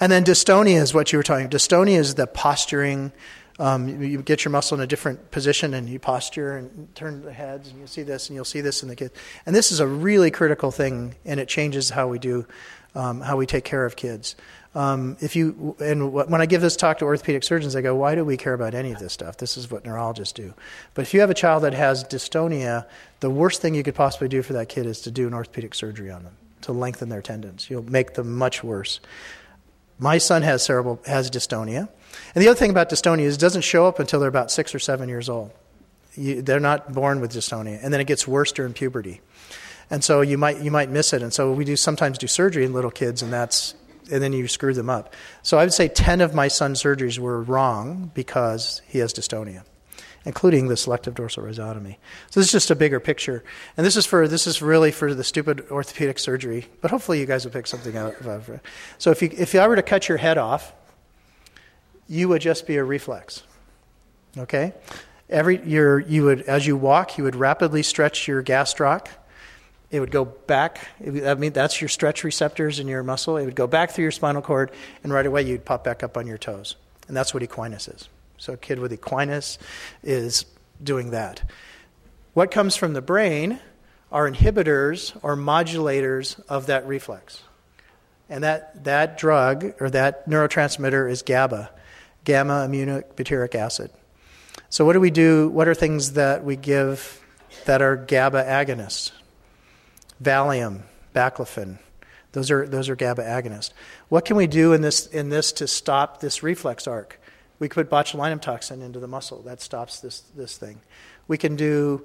and then dystonia is what you were talking. Dystonia is the posturing, um, you, you, get your muscle in a different position and you posture and turn the heads and you'll see this and you'll see this in the kids. And this is a really critical thing and it changes how we do, um, how we take care of kids. Um, if you and when I give this talk to orthopedic surgeons, I go, "Why do we care about any of this stuff? This is what neurologists do." But if you have a child that has dystonia, the worst thing you could possibly do for that kid is to do an orthopedic surgery on them to lengthen their tendons. You'll make them much worse. My son has cerebral has dystonia. And the other thing about dystonia is it doesn't show up until they're about six or seven years old. You, they're not born with dystonia, and then it gets worse during puberty. And so you might you might miss it. And so we do sometimes do surgery in little kids, and that's and then you screw them up. So I would say ten of my son's surgeries were wrong because he has dystonia, including the selective dorsal rhizotomy. So this is just a bigger picture, and this is for this is really for the stupid orthopedic surgery. But hopefully you guys will pick something out. Of it. So if you if I were to cut your head off you would just be a reflex. Okay? Every your you would as you walk, you would rapidly stretch your gastroc. It would go back. I mean, that's your stretch receptors in your muscle. It would go back through your spinal cord, and right away you'd pop back up on your toes. And that's what equinus is. So a kid with equinus is doing that. What comes from the brain are inhibitors or modulators of that reflex. And that, that drug or that neurotransmitter is GABA gamma aminobutyric acid. So, what do we do? What are things that we give that are GABA agonists? Valium, baclofen. Those are, those are GABA agonists. What can we do in this, in this to stop this reflex arc? We could put botulinum toxin into the muscle. That stops this, this thing. We can do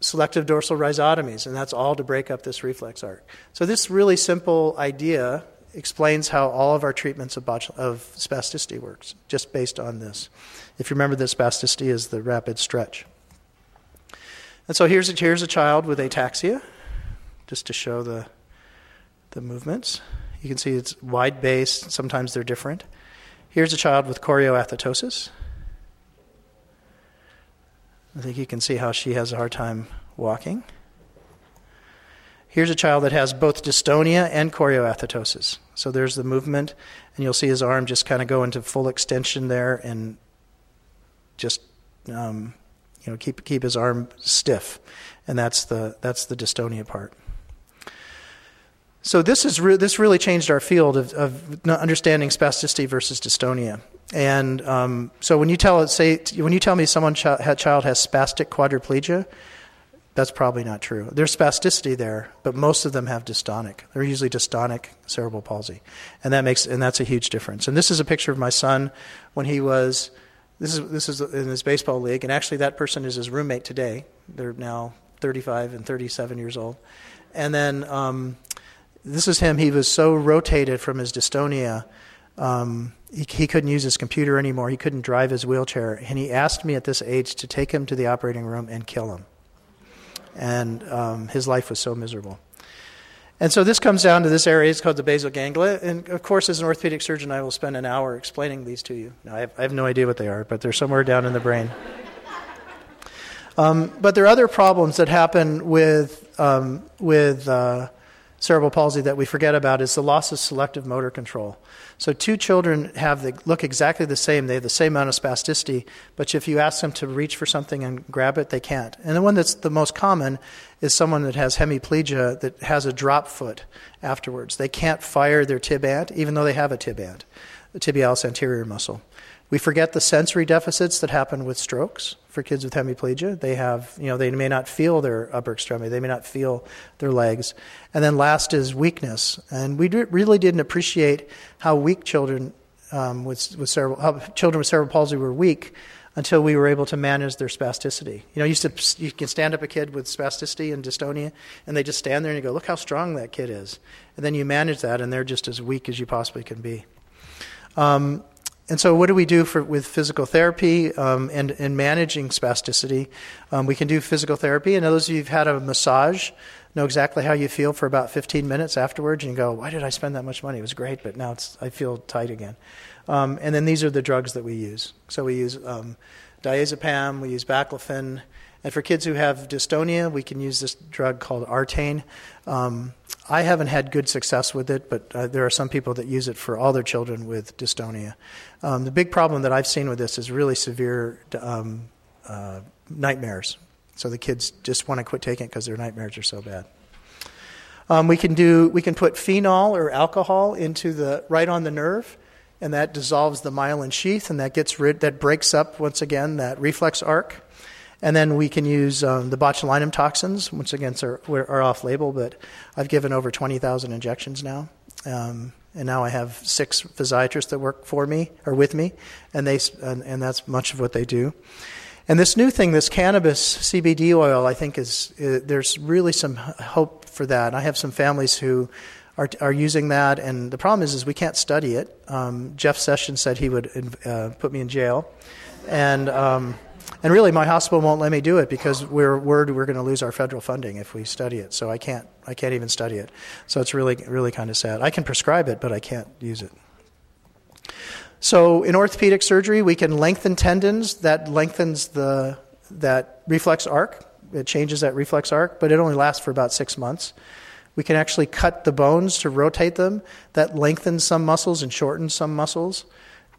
selective dorsal rhizotomies, and that's all to break up this reflex arc. So, this really simple idea explains how all of our treatments of, botul- of spasticity works, just based on this. If you remember, the spasticity is the rapid stretch. And so here's a, here's a child with ataxia, just to show the, the movements. You can see it's wide base, sometimes they're different. Here's a child with chorioathetosis. I think you can see how she has a hard time walking. Here's a child that has both dystonia and chorioathetosis. So there's the movement, and you'll see his arm just kind of go into full extension there and just um, you know keep keep his arm stiff, and that's the that's the dystonia part. So this is re- this really changed our field of, of understanding spasticity versus dystonia. And um, so when you tell say when you tell me someone ch- child has spastic quadriplegia, that's probably not true. There's spasticity there, but most of them have dystonic. They're usually dystonic cerebral palsy, and that makes and that's a huge difference. And this is a picture of my son when he was. This is this is in his baseball league, and actually that person is his roommate today. They're now 35 and 37 years old, and then um, this is him. He was so rotated from his dystonia. Um, he, he couldn't use his computer anymore. He couldn't drive his wheelchair, and he asked me at this age to take him to the operating room and kill him and um, his life was so miserable. And so this comes down to this area. It's called the basal ganglia. And of course, as an orthopedic surgeon, I will spend an hour explaining these to you. Now, I have, I have no idea what they are, but they're somewhere down in the brain. Um, but there are other problems that happen with, um, with uh, cerebral palsy that we forget about is the loss of selective motor control. So two children have the, look exactly the same. They have the same amount of spasticity, but if you ask them to reach for something and grab it, they can't. And the one that's the most common is someone that has hemiplegia that has a drop foot afterwards. They can't fire their tib ant, even though they have a tib ant, the tibialis anterior muscle. We forget the sensory deficits that happen with strokes for kids with hemiplegia. They have, you know, they may not feel their upper extremity, they may not feel their legs. And then last is weakness. And we really didn't appreciate how weak children um, with, with cerebral, how children with cerebral palsy were weak until we were able to manage their spasticity. You know, you, used to, you can stand up a kid with spasticity and dystonia, and they just stand there and you go, look how strong that kid is. And then you manage that, and they're just as weak as you possibly can be. Um, and so, what do we do for, with physical therapy um, and, and managing spasticity? Um, we can do physical therapy, and those of you who've had a massage know exactly how you feel for about 15 minutes afterwards, and you go, "Why did I spend that much money? It was great, but now I feel tight again." Um, and then these are the drugs that we use. So we use um, diazepam, we use baclofen, and for kids who have dystonia, we can use this drug called Artane. Um, I haven't had good success with it, but uh, there are some people that use it for all their children with dystonia. Um, the big problem that I've seen with this is really severe um, uh, nightmares. So the kids just want to quit taking it because their nightmares are so bad. Um, we can do we can put phenol or alcohol into the right on the nerve, and that dissolves the myelin sheath, and that gets rid that breaks up once again that reflex arc. And then we can use um, the botulinum toxins, which again are, are off label, but I've given over 20,000 injections now. Um, and now I have six physiatrists that work for me or with me, and, they, and, and that's much of what they do. And this new thing, this cannabis CBD oil, I think is, is there's really some hope for that. I have some families who are, are using that, and the problem is, is we can't study it. Um, Jeff Sessions said he would uh, put me in jail, and um, and really, my hospital won't let me do it because we're worried we're going to lose our federal funding if we study it. So I can't, I can't even study it. So it's really, really kind of sad. I can prescribe it, but I can't use it. So in orthopedic surgery, we can lengthen tendons. That lengthens the that reflex arc. It changes that reflex arc, but it only lasts for about six months. We can actually cut the bones to rotate them. That lengthens some muscles and shortens some muscles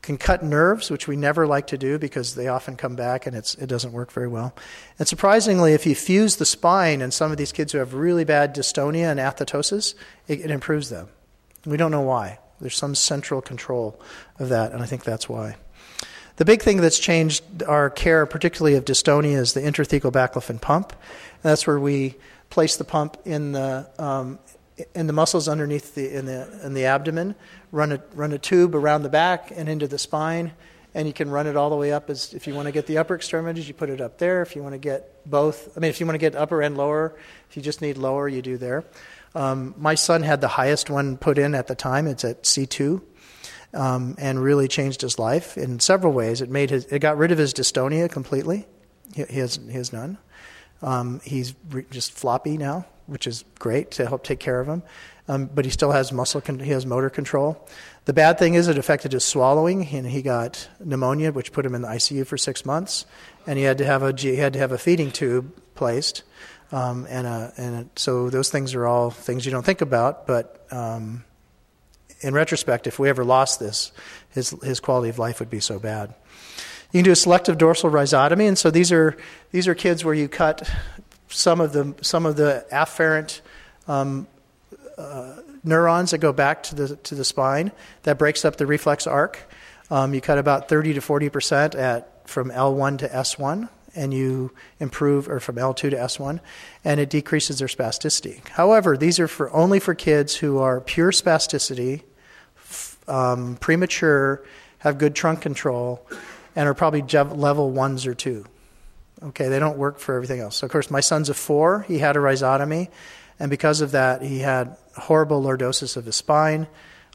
can cut nerves, which we never like to do because they often come back and it doesn't work very well. And surprisingly, if you fuse the spine in some of these kids who have really bad dystonia and athetosis, it, it improves them. We don't know why. There's some central control of that, and I think that's why. The big thing that's changed our care, particularly of dystonia, is the intrathecal baclofen pump. And that's where we place the pump in the um, in the muscles underneath the in the in the abdomen, run a run a tube around the back and into the spine, and you can run it all the way up as if you want to get the upper extremities, you put it up there. If you want to get both, I mean, if you want to get upper and lower, if you just need lower, you do there. Um, my son had the highest one put in at the time. It's at C2, um, and really changed his life in several ways. It made his it got rid of his dystonia completely. He, he has he has none. Um, he's re- just floppy now which is great to help take care of him. Um, but he still has muscle, con- he has motor control. The bad thing is it affected his swallowing, and he got pneumonia, which put him in the ICU for six months, and he had to have a he had to have a feeding tube placed, um, and a, and a, so those things are all things you don't think about, but. Um, in retrospect, if we ever lost this, his, his quality of life would be so bad. You can do a selective dorsal rhizotomy, and so these are these are kids where you cut some of the some of the afferent um, uh, neurons that go back to the to the spine. That breaks up the reflex arc. Um, you cut about 30 to 40 percent at from L1 to S1, and you improve, or from L2 to S1, and it decreases their spasticity. However, these are for only for kids who are pure spasticity, um, premature, have good trunk control, and are probably level ones or two. Okay, they don't work for everything else. So, of course, my son's a four. He had a rhizotomy, and because of that, he had horrible lordosis of his spine.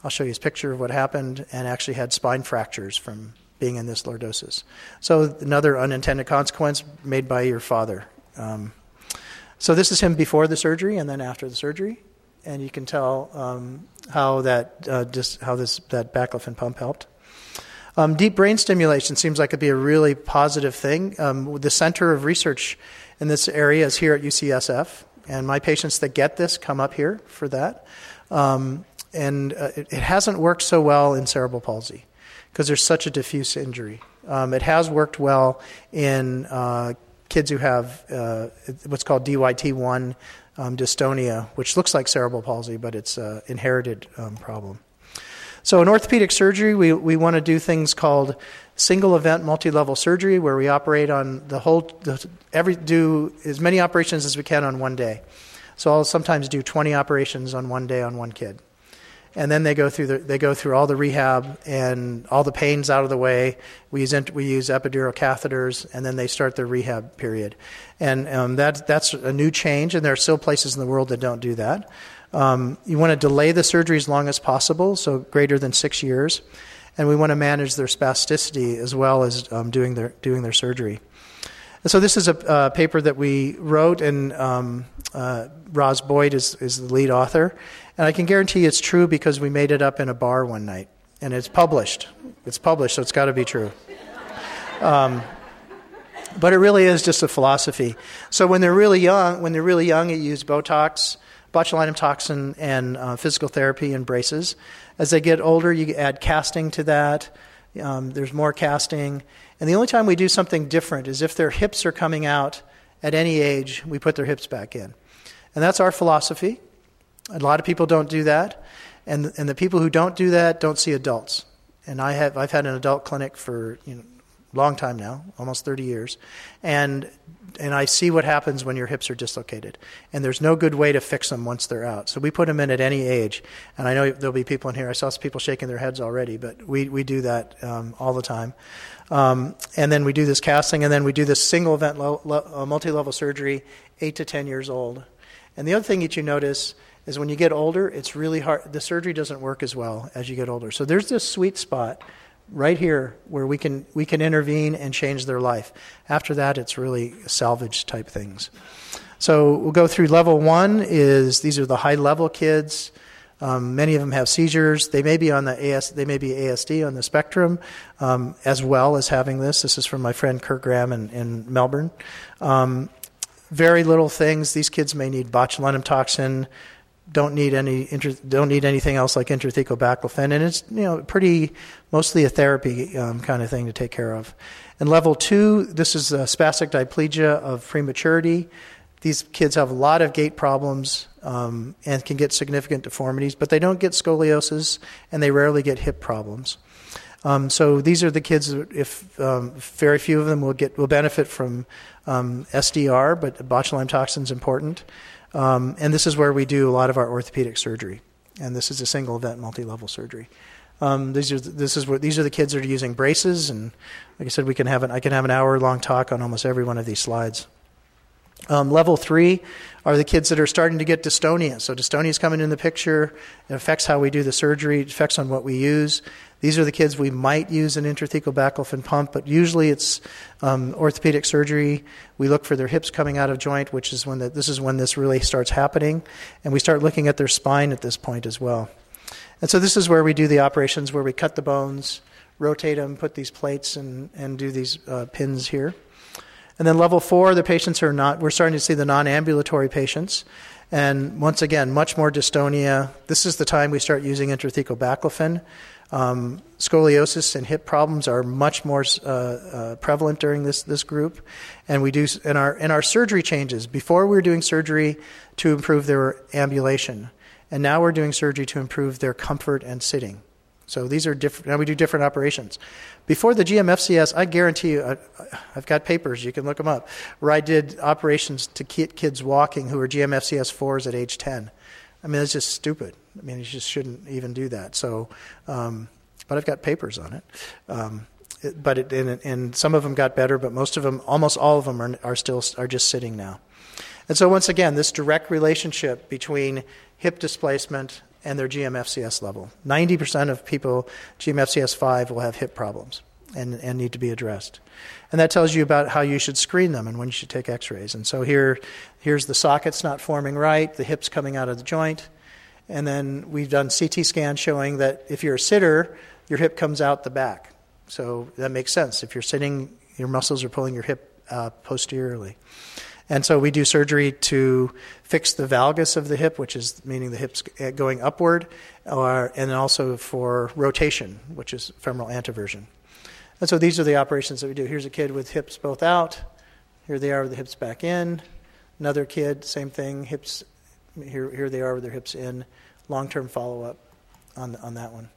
I'll show you his picture of what happened, and actually had spine fractures from being in this lordosis. So, another unintended consequence made by your father. Um, so, this is him before the surgery and then after the surgery, and you can tell um, how that uh, just how this that baclofen pump helped. Um, deep brain stimulation seems like it'd be a really positive thing. Um, the center of research in this area is here at UCSF, and my patients that get this come up here for that. Um, and uh, it, it, hasn't worked so well in cerebral palsy because there's such a diffuse injury. Um, it has worked well in uh, kids who have uh, what's called DYT1 um, dystonia, which looks like cerebral palsy, but it's an inherited um, problem. So, in orthopedic surgery, we, we want to do things called single event multi level surgery, where we operate on the whole, the, every, do as many operations as we can on one day. So, I'll sometimes do 20 operations on one day on one kid and then they go through the, they go through all the rehab and all the pains out of the way. We use we use epidural catheters, and then they start their rehab period, and um, that that's a new change. And there are still places in the world that don't do that. Um, you want to delay the surgery as long as possible, so greater than six years, and we want to manage their spasticity as well as um, doing their doing their surgery. And so this is a paper that we wrote, and um, uh, Roz Boyd is, is the lead author. And I can guarantee it's true because we made it up in a bar one night. And it's published. It's published, so it's got to be true. Um, but it really is just a philosophy. So when they're really young, when they're really young, you use Botox, botulinum toxin, and uh, physical therapy and braces. As they get older, you add casting to that. Um, there's more casting. And the only time we do something different is if their hips are coming out at any age, we put their hips back in. And that's our philosophy. A lot of people don't do that. And, and the people who don't do that don't see adults. And I have, I've had an adult clinic for you know, long time now, almost 30 years. And, and I see what happens when your hips are dislocated. And there's no good way to fix them once they're out. So we put them in at any age. And I know there'll be people in here. I saw some people shaking their heads already, but we, we do that um, all the time. Um, and then we do this casting, and then we do this single event lo- lo- uh, multi level surgery, 8 to 10 years old. And the other thing that you notice is when you get older, it's really hard. The surgery doesn't work as well as you get older. So there's this sweet spot right here where we can we can intervene and change their life. After that, it's really salvage type things. So we'll go through level one. Is these are the high level kids. Um, many of them have seizures. They may be on the AS, they may be ASD on the spectrum, um, as well as having this. This is from my friend Kerr Graham in, in Melbourne. Um, very little things. These kids may need botulinum toxin, don't need any inter, don't need anything else like intrathecal baclofen, and it's you know pretty mostly a therapy um, kind of thing to take care of. And level two, this is spastic diplegia of prematurity. These kids have a lot of gait problems um, and can get significant deformities, but they don't get scoliosis and they rarely get hip problems. Um, so these are the kids. If um, very few of them will get will benefit from um, SDR, but botulinum toxin is important. Um, and this is where we do a lot of our orthopedic surgery. And this is a single event multi level surgery. Um, these are this is these are the kids that are using braces, and like I said, we can have an I can have an hour long talk on almost every one of these slides. Um, level three are the kids that are starting to get dystonia. So dystonia is coming in the picture. It affects how we do the surgery. It affects on what we use. These are the kids we might use an intrathecal baclofen pump, but usually it's um, orthopedic surgery. We look for their hips coming out of joint, which is when the, this is when this really starts happening, and we start looking at their spine at this point as well. And so this is where we do the operations where we cut the bones, rotate them, put these plates, and, and do these uh, pins here. And then level four, the patients are not, we're starting to see the non ambulatory patients. And once again, much more dystonia. This is the time we start using intrathecal baclofen. Um, scoliosis and hip problems are much more uh, uh, prevalent during this, this group, and we do in our in our surgery changes. Before we were doing surgery to improve their ambulation, and now we're doing surgery to improve their comfort and sitting. So these are different. Now we do different operations. Before the GMFCS, I guarantee you, I, have got papers. You can look them up. Where I did operations to get kids walking who were GMFCS fours at age ten. I mean, it's just stupid. I mean, you just shouldn't even do that. So, um, but I've got papers on it. Um, it but it, and, and, some of them got better, but most of them, almost all of them, are, are still are just sitting now. And so, once again, this direct relationship between hip displacement and their GMFCS level. 90% of people, GMFCS 5, will have hip problems and, and need to be addressed. And that tells you about how you should screen them and when you should take x rays. And so here, here's the sockets not forming right, the hips coming out of the joint. And then we've done CT scans showing that if you're a sitter, your hip comes out the back. So that makes sense. If you're sitting, your muscles are pulling your hip uh, posteriorly. And so we do surgery to fix the valgus of the hip, which is meaning the hip's going upward, or, and also for rotation, which is femoral anteversion. And so these are the operations that we do. Here's a kid with hips both out. Here they are with the hips back in. Another kid, same thing, hips. Here, here they are with their hips in. Long-term follow-up on on that one.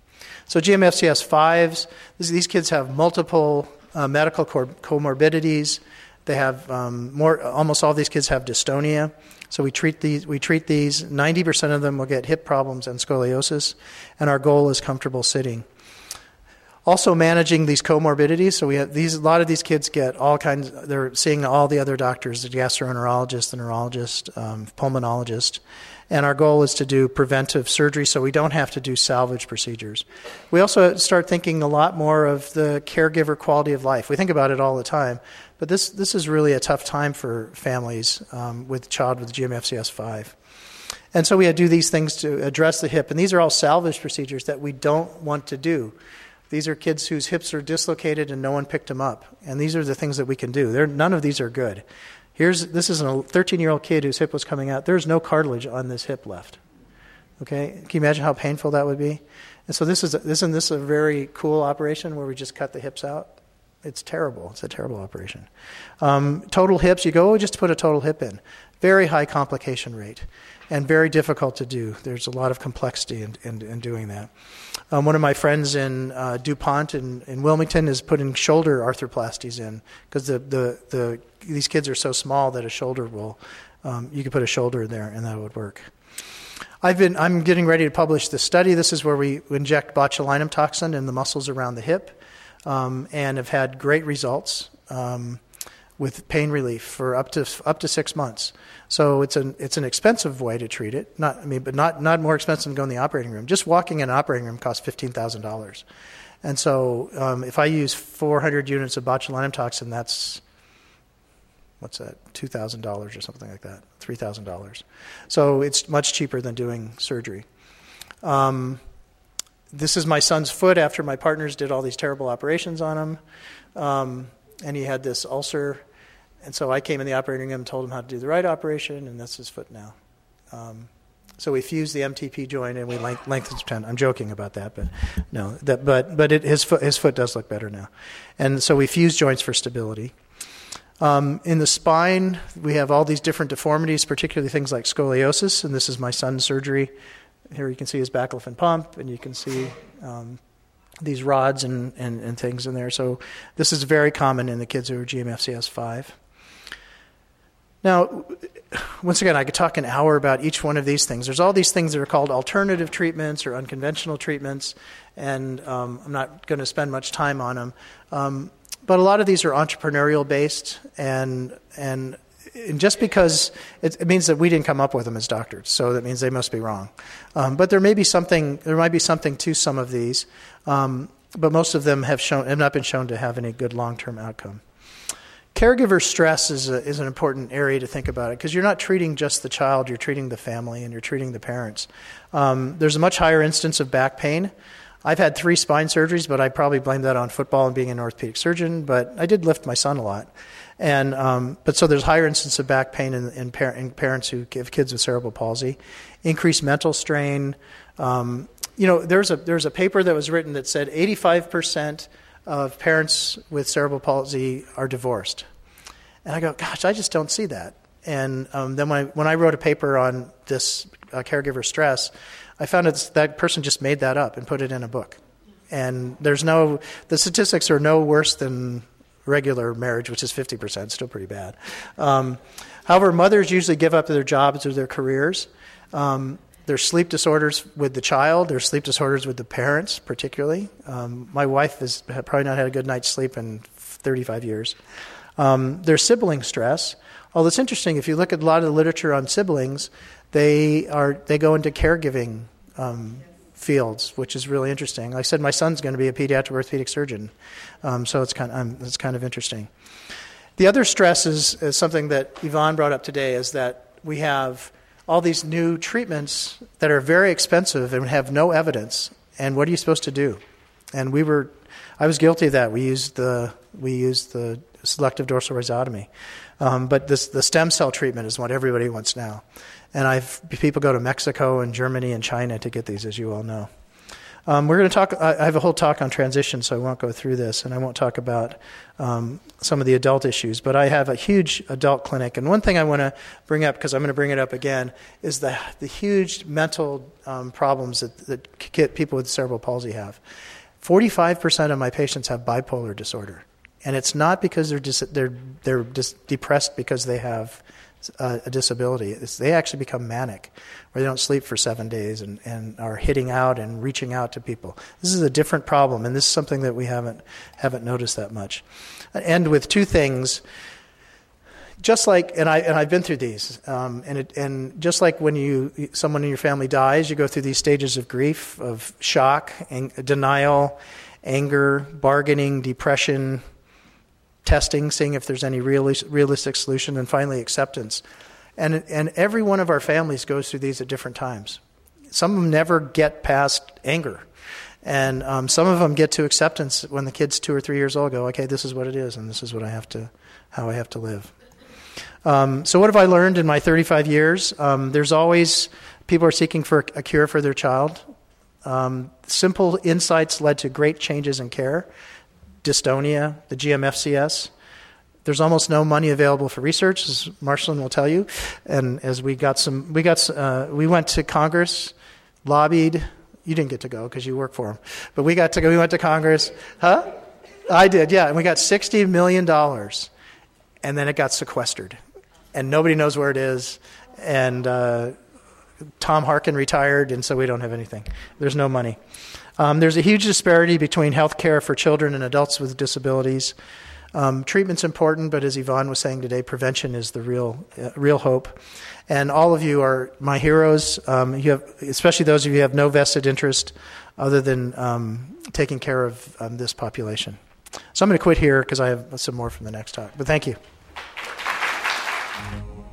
So GMFCS fives. These kids have multiple uh, medical comorbidities. They have um, more. Almost all these kids have dystonia. So we treat these. We treat these. Ninety percent of them will get hip problems and scoliosis, and our goal is comfortable sitting. Also managing these comorbidities. So we have these. A lot of these kids get all kinds. They're seeing all the other doctors: the gastroenterologist, the neurologist, um, pulmonologist, and our goal is to do preventive surgery so we don't have to do salvage procedures. We also start thinking a lot more of the caregiver quality of life. We think about it all the time, but this, this is really a tough time for families um, with child with GMFCS5. And so we do these things to address the hip, and these are all salvage procedures that we don't want to do. These are kids whose hips are dislocated and no one picked them up, and these are the things that we can do. They're, none of these are good. Here's this is a 13 year old kid whose hip was coming out. There's no cartilage on this hip left. Okay, can you imagine how painful that would be? And so this is a, isn't this a very cool operation where we just cut the hips out? It's terrible. It's a terrible operation. Um, total hips, you go oh, just put a total hip in. Very high complication rate and very difficult to do. There's a lot of complexity in, in, in doing that. Um, one of my friends in uh, DuPont in, in Wilmington is putting shoulder arthroplasties in because the, the, the these kids are so small that a shoulder will, um, you could put a shoulder in there and that would work. I've been, I'm getting ready to publish this study. This is where we inject botulinum toxin in the muscles around the hip um, and have had great results um, with pain relief for up to, up to six months. So it's an, it's an expensive way to treat it, not, I mean, but not, not more expensive than going in the operating room. Just walking in an operating room costs $15,000. And so um, if I use 400 units of botulinum toxin, that's what's that, $2,000 or something like that, $3,000. So it's much cheaper than doing surgery. Um, this is my son's foot after my partners did all these terrible operations on him. Um, and he had this ulcer. And so I came in the operating room told him how to do the right operation, and that's his foot now. Um, so we fused the MTP joint and we lengthened his tendon. I'm joking about that, but no, that, but but it, his foot his foot does look better now, and so we fuse joints for stability. Um, in the spine, we have all these different deformities, particularly things like scoliosis, and this is my son's surgery. Here you can see his baclofen pump, and you can see um, these rods and, and, and, things in there. So this is very common in the kids who are GMFCS5. Now, once again, I could talk an hour about each one of these things. There's all these things that are called alternative treatments or unconventional treatments, and um, I'm not going to spend much time on them. Um, but a lot of these are entrepreneurial based, and and, and just because it, it, means that we didn't come up with them as doctors, so that means they must be wrong. Um, but there may be something. There might be something to some of these, um, but most of them have shown have not been shown to have any good long term outcome. Caregiver stress is, a, is an important area to think about it because you're not treating just the child, you're treating the family and you're treating the parents. Um, there's a much higher instance of back pain. I've had three spine surgeries, but I probably blame that on football and being an orthopedic surgeon. But I did lift my son a lot, and um, but so there's higher incidence of back pain in, in, par- in, parents who give kids with cerebral palsy, increased mental strain. Um, you know, there's a there's a paper that was written that said 85 percent of parents with cerebral palsy are divorced, and I go, gosh, I just don't see that. And um, then when I, when I wrote a paper on this uh, caregiver stress, I found it's, that person just made that up and put it in a book. And there's no, the statistics are no worse than regular marriage, which is 50%, still pretty bad. Um, however, mothers usually give up their jobs or their careers. Um, there's sleep disorders with the child. There's sleep disorders with the parents, particularly. Um, my wife has probably not had a good night's sleep in 35 years. Um, there's sibling stress. Although it's interesting, if you look at a lot of the literature on siblings, they are they go into caregiving um, fields, which is really interesting. Like I said, my son's going to be a pediatric orthopedic surgeon, um, so it's kind of, um, it's kind of interesting. The other stress is, is something that Yvonne brought up today is that we have all these new treatments that are very expensive and have no evidence. And what are you supposed to do? and we were. I was guilty of that. We used the we used the selective dorsal rhizotomy, um, but this the stem cell treatment is what everybody wants now, and I've people go to Mexico and Germany and China to get these, as you all know. Um, we're going to talk. I have a whole talk on transition, so I won't go through this, and I won't talk about um, some of the adult issues. But I have a huge adult clinic, and one thing I want to bring up because I'm going to bring it up again is the the huge mental um, problems that, that people with cerebral palsy have. Forty-five percent of my patients have bipolar disorder, and it's not because they're dis- they're they're dis- depressed because they have a, a disability. It's, they actually become manic, where they don't sleep for seven days and, and are hitting out and reaching out to people. This is a different problem, and this is something that we haven't haven't noticed that much. I end with two things. Just like, and I and I've been through these, um, and it, and just like when you someone in your family dies, you go through these stages of grief, of shock, denial, anger, bargaining, depression, testing, seeing if there's any realistic solution, and finally acceptance. And, and every one of our families goes through these at different times. Some of them never get past anger. And um, some of them get to acceptance when the kid's two or three years old, go, okay, this is what it is, and this is what I have to, how I have to live. Um, so, what have I learned in my 35 years? Um, there's always people are seeking for a cure for their child. Um, simple insights led to great changes in care dystonia, the GMFCS. There's almost no money available for research, as Marcelin will tell you. And as we got some, we got, uh, we went to Congress, lobbied. You didn't get to go because you work for them, but we got to go. We went to Congress, huh? I did, yeah. And we got sixty million dollars, and then it got sequestered, and nobody knows where it is. And uh, Tom Harkin retired, and so we don't have anything. There's no money. Um, there's a huge disparity between health care for children and adults with disabilities. Um, treatment's important, but as Yvonne was saying today, prevention is the real, uh, real hope. And all of you are my heroes. Um, you have, especially those of you who have no vested interest other than um, taking care of um, this population. So I'm going to quit here because I have some more from the next talk. But thank you.